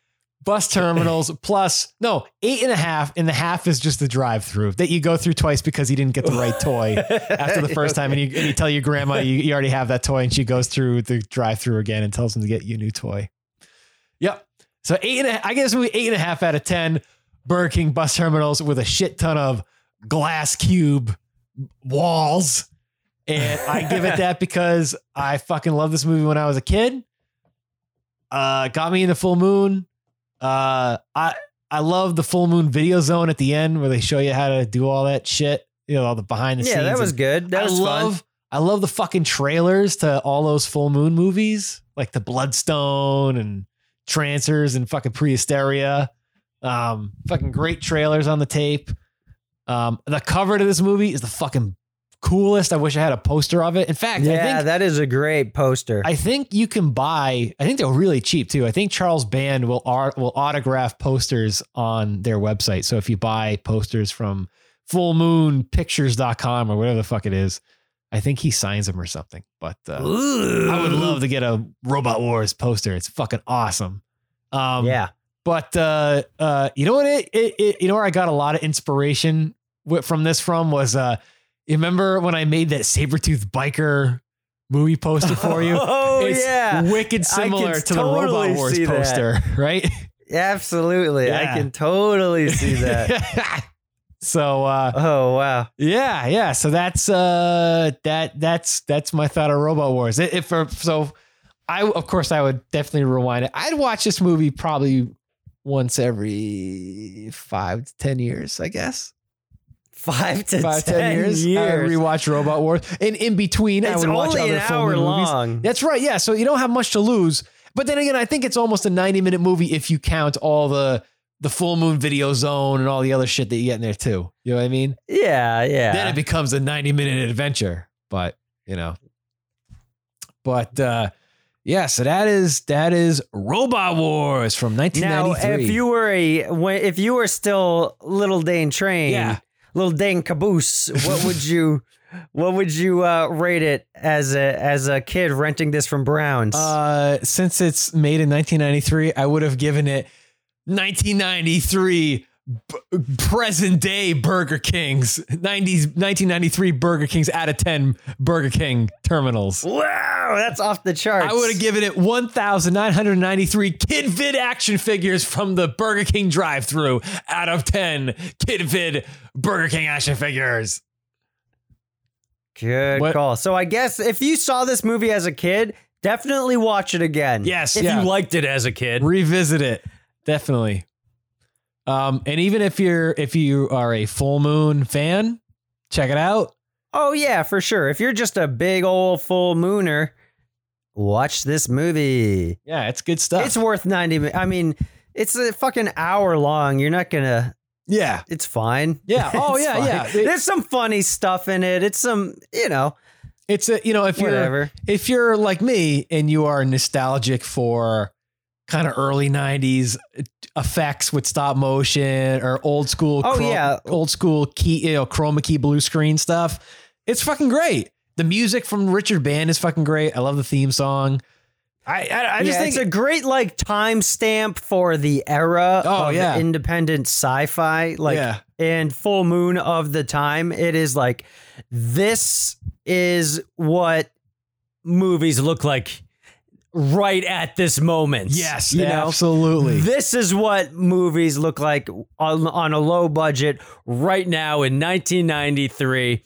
bus terminals plus no eight and a half, and the half is just the drive-through that you go through twice because you didn't get the right toy after the first time, and you, and you tell your grandma you, you already have that toy, and she goes through the drive-through again and tells them to get you a new toy. Yep. So eight and a, I guess we eight and a half out of ten Burger King bus terminals with a shit ton of glass cube walls. And I give it that because I fucking love this movie when I was a kid. Uh got me in the full moon. Uh I I love the full moon video zone at the end where they show you how to do all that shit. You know, all the behind the scenes. Yeah, that was and- good. That I was love fun. I love the fucking trailers to all those full moon movies, like the Bloodstone and Trancers and fucking Prehysteria. Um, fucking great trailers on the tape. Um, the cover to this movie is the fucking coolest. I wish I had a poster of it. In fact, I Yeah, think that is a great poster. I think you can buy. I think they're really cheap too. I think Charles Band will art will autograph posters on their website. So if you buy posters from fullmoonpictures.com or whatever the fuck it is, I think he signs them or something. But uh, I would love to get a Robot Wars poster. It's fucking awesome. Um, yeah. But uh, uh, you know what? It, it, it you know where I got a lot of inspiration from this from was uh, you remember when I made that Sabretooth biker movie poster for you? Oh, it's yeah. wicked similar to the Robot Wars see that. poster, right? Absolutely. I can totally see that. so uh, oh wow. yeah, yeah. So that's uh, that that's that's my thought of Robot Wars. If so, I of course I would definitely rewind it. I'd watch this movie probably once every five to ten years, I guess. Five to Five ten, ten years. I years. would rewatch Robot Wars, and in between, I would watch other full movies. long. That's right. Yeah. So you don't have much to lose. But then again, I think it's almost a 90 minute movie if you count all the the full moon video zone and all the other shit that you get in there too. You know what I mean? Yeah, yeah. Then it becomes a 90 minute adventure. But, you know. But uh yeah, so that is that is Robot Wars from 1993. now, 1993. if you were a if you were still little Dane Train, Yeah. little Dane Caboose, what would you what would you uh, rate it as a as a kid renting this from Browns? Uh, since it's made in 1993, I would have given it 1993 b- present day Burger Kings, 90s 1993 Burger Kings out of 10 Burger King terminals. wow, that's off the charts. I would have given it 1,993 Kid Vid action figures from the Burger King drive-through out of 10 Kid Vid Burger King action figures. Good What- call. So I guess if you saw this movie as a kid, definitely watch it again. Yes, if yeah. you liked it as a kid. revisit it definitely um and even if you're if you are a full moon fan check it out Oh yeah, for sure. If you're just a big old full mooner, watch this movie. yeah it's good stuff It's worth 90 I mean, it's a fucking hour long. You're not going to yeah it's fine. Yeah. Oh, yeah, fine. yeah. It- There's some funny stuff in it. It's some, you know, it's a you know if you're if you're like me and you are nostalgic for kind of early 90s effects with stop motion or old school Oh, yeah. old school key you know chroma key blue screen stuff it's fucking great the music from richard band is fucking great i love the theme song i i, I just yeah, think it's a great like timestamp for the era Oh, of yeah. independent sci-fi, like Yeah. and full moon of the time. It is like this is what movies look like right at this moment. yes you know. absolutely This is what movies look like on, on a low budget right now in 1993.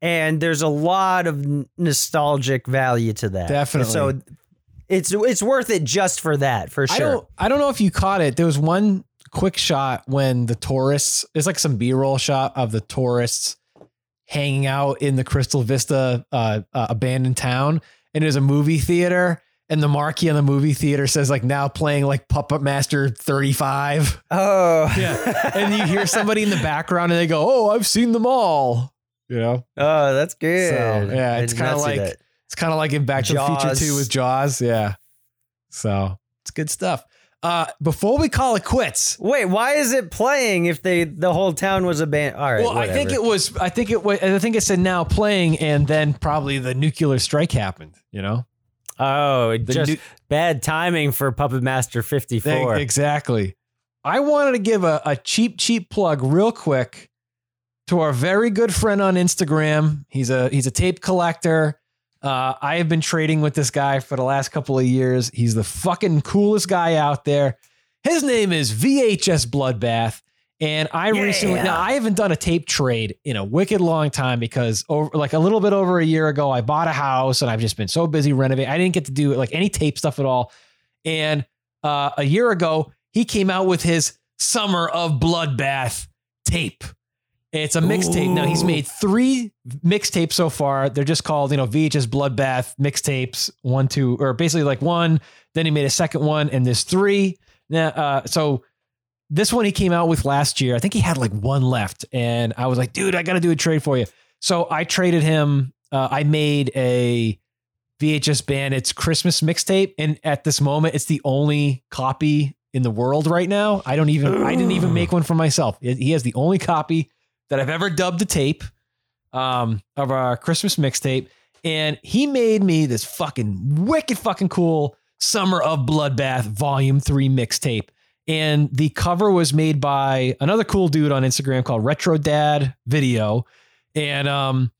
And there's a lot of nostalgic value to that. Definitely. So it's it's worth it just for that, for I sure. don't I don't know if you caught it. There was one quick shot when the tourists it's like some B-roll shot of the tourists hanging out in the Crystal Vista uh, uh, abandoned town and there's a movie theater and the marquee on the movie theater says like now playing like Puppet Master 35. Oh. Yeah. and you hear somebody in the background and they go, "Oh, I've seen them all." You know? Oh, that's good. So, yeah, I it's kind of like it's kind of like in Back to the Future Jaws. 2 with Jaws. Yeah. So it's good stuff. Uh, before we call it quits, Wait, why is it playing if they the whole town was abandoned? All right. well, I think it was, I think it was, I think it said now playing, and then probably the nuclear strike happened. You know, Oh, The just nu- bad timing for Puppet Master 54. They- exactly. I wanted to give a, a cheap, cheap plug real quick to our very good friend on Instagram. He's a he's a tape collector. Uh, I have been trading with this guy for the last couple of years. He's the fucking coolest guy out there. His name is VHS Bloodbath. And I recently now I haven't done a tape trade in a wicked long time because over like a little bit over a year ago, I bought a house and I've just been so busy renovating. I didn't get to do like any tape stuff at all. And uh, a year ago, he came out with his Summer of Bloodbath tape. It's a mixtape. Now he's made three mixtapes so far. They're just called, you know, VHS Bloodbath mixtapes. One, two, or basically like one. Then he made a second one, and there's three. Now, uh, so this one he came out with last year. I think he had like one left, and I was like, dude, I got to do a trade for you. So I traded him. Uh, I made a VHS Bandits Christmas mixtape, and at this moment, it's the only copy in the world right now. I don't even. I didn't even make one for myself. He has the only copy that I've ever dubbed a tape um, of our Christmas mixtape, and he made me this fucking wicked, fucking cool Summer of Bloodbath Volume Three mixtape. And the cover was made by another cool dude on Instagram called Retro Dad Video. And um,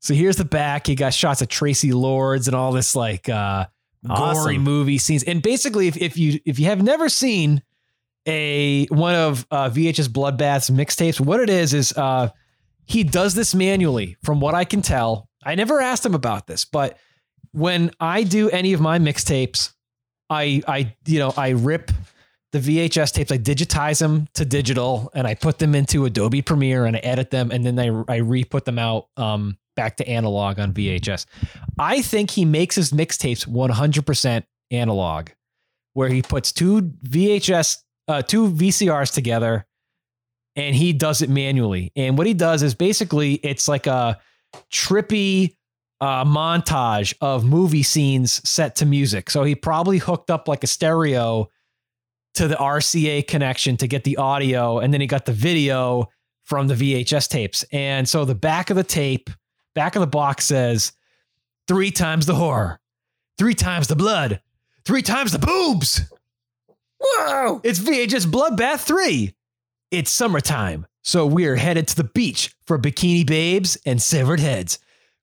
so here's the back. He got shots of Traci Lords and all this like uh gory movie scenes. And basically, if, if you if you have never seen a one of uh, VHS Bloodbath's mixtapes, what it is is uh he does this manually, from what I can tell. I never asked him about this, but when I do any of my mixtapes, I I you know I rip the VHS tapes, I digitize them to digital, and I put them into Adobe Premiere and I edit them, and then I I re-put them out um, back to analog on VHS. I think he makes his mixtapes 100% analog. where he puts two VHS, uh, two VCRs together, and he does it manually. And what he does is basically it's like a trippy uh, montage of movie scenes set to music. So he probably hooked up like a stereo to the RCA connection to get the audio, and then he got the video from the VHS tapes. And so the back of the tape, back of the box says three times the horror, three times the blood, three times the boobs. Whoa! It's VHS Bloodbath 3. It's summertime, so we're headed to the beach for bikini babes and severed heads.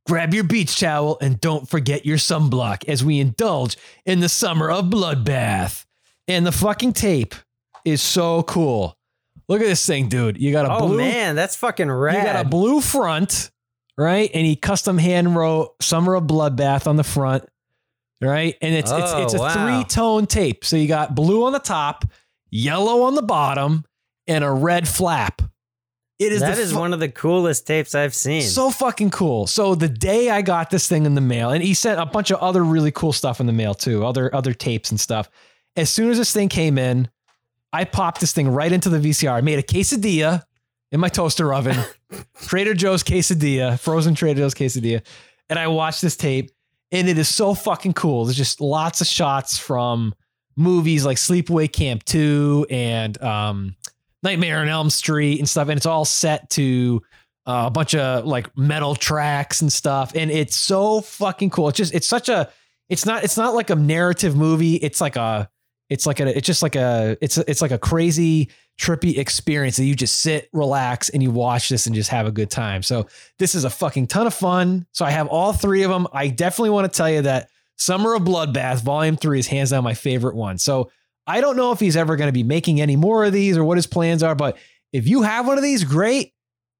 Grab your beach towel and don't forget your sunblock as we indulge in the summer of Bloodbath. And the fucking tape is so cool. Look at this thing, dude. You got a Oh blue man, that's fucking rad. you got a blue front, right? And he custom hand wrote Summer of Bloodbath on the front, right? And it's it's it's a Oh, wow. three tone tape. So you got blue on the top, yellow on the bottom, and a red flap. It is that is fu- one of the coolest tapes I've seen. so fucking cool. So the day I got this thing in the mail, and he sent a bunch of other really cool stuff in the mail too, other other tapes and stuff. As soon as this thing came in, I popped this thing right into the VCR. I made a quesadilla in my toaster oven, Trader Joe's quesadilla, frozen Trader Joe's quesadilla, and I watched this tape, and it is so fucking cool. There's just lots of shots from movies like Sleepaway Camp 2 and um, Nightmare on Elm Street and stuff, and it's all set to uh, a bunch of like metal tracks and stuff, and it's so fucking cool. It's just it's such a it's not it's not like a narrative movie. It's like a it's like a it's just like a it's it's like a crazy trippy experience that you just sit relax and you watch this and just have a good time. So this is a fucking ton of fun. So i have all three of them i definitely want to tell you that summer of bloodbath volume 3 is hands down my favorite one. So i don't know if he's ever going to be making any more of these or what his plans are but if you have one of these great.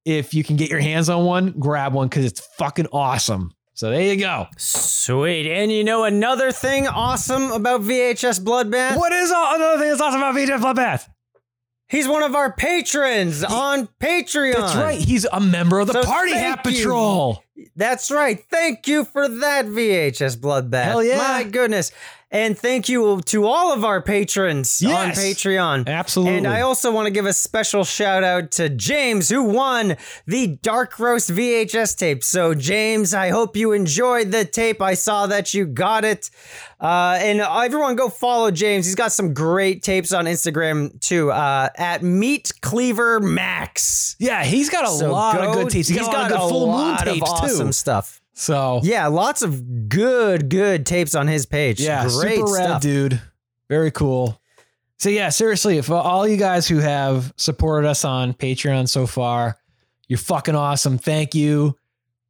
If you can get your hands on one grab one because it's fucking awesome so there you go Sweet. And you know another thing awesome about VHS Bloodbath? what is all, another thing that's awesome about vhs bloodbath He's one of our patrons on Patreon. That's right. He's a member of the So Party Hat. Patrol. That's right. Thank you for that VHS Bloodbath. Hell yeah. My goodness. And thank you to all of our patrons on Patreon. Absolutely. And I also want to give a special shout out to James, who won the Dark Roast VHS tape. So, James, I hope you enjoyed the tape. I saw that you got it. Uh, and everyone go follow James. He's got some great tapes on Instagram too, uh, at Meat Cleaver Max. Yeah, he's got a So lot of good tapes. He's got, a lot of good full moon tapes awesome stuff. So Yeah, lots of good, good tapes on his page. yeah, great super rad stuff. dude. Very cool. So yeah, seriously, if all you guys who have supported us on Patreon so far, you're fucking awesome. Thank you.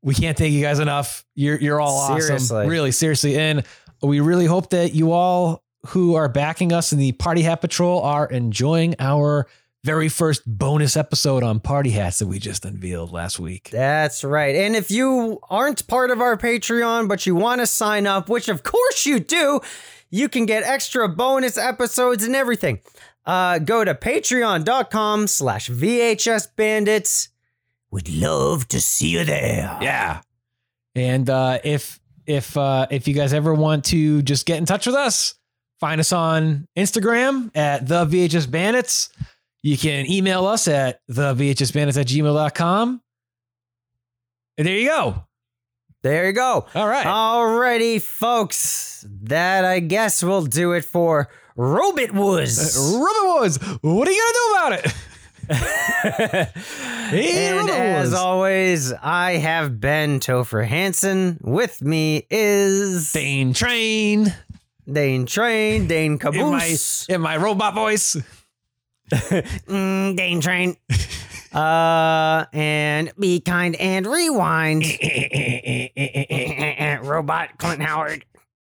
We can't thank you guys enough. You're you're all Seriously. awesome. Really, seriously. And we really hope that you all who are backing us in the Party Hat Patrol are enjoying our very first bonus episode on party hats that we just unveiled last week. That's right. And if you aren't part of our Patreon, but you want to sign up, which of course you do, you can get extra bonus episodes and everything. Uh, go to patreon.com slash VHS bandits. We'd love to see you there. Yeah. And uh, if if uh, if you guys ever want to just get in touch with us, find us on Instagram at the VHS Bandits. You can email us at the at gmail.com. And there you go. There you go. All right. Alrighty, folks. That I guess will do it for Robot Woods. Rubber Woods, what are you gonna do about it? Hey, and Rubber as Woods. always, I have Ben Topher Hansen. With me is Dane Train Dane Train, Dane in my Caboose, in my robot voice. mm, Dane Train. uh, and be kind and rewind. Robot Clint Howard.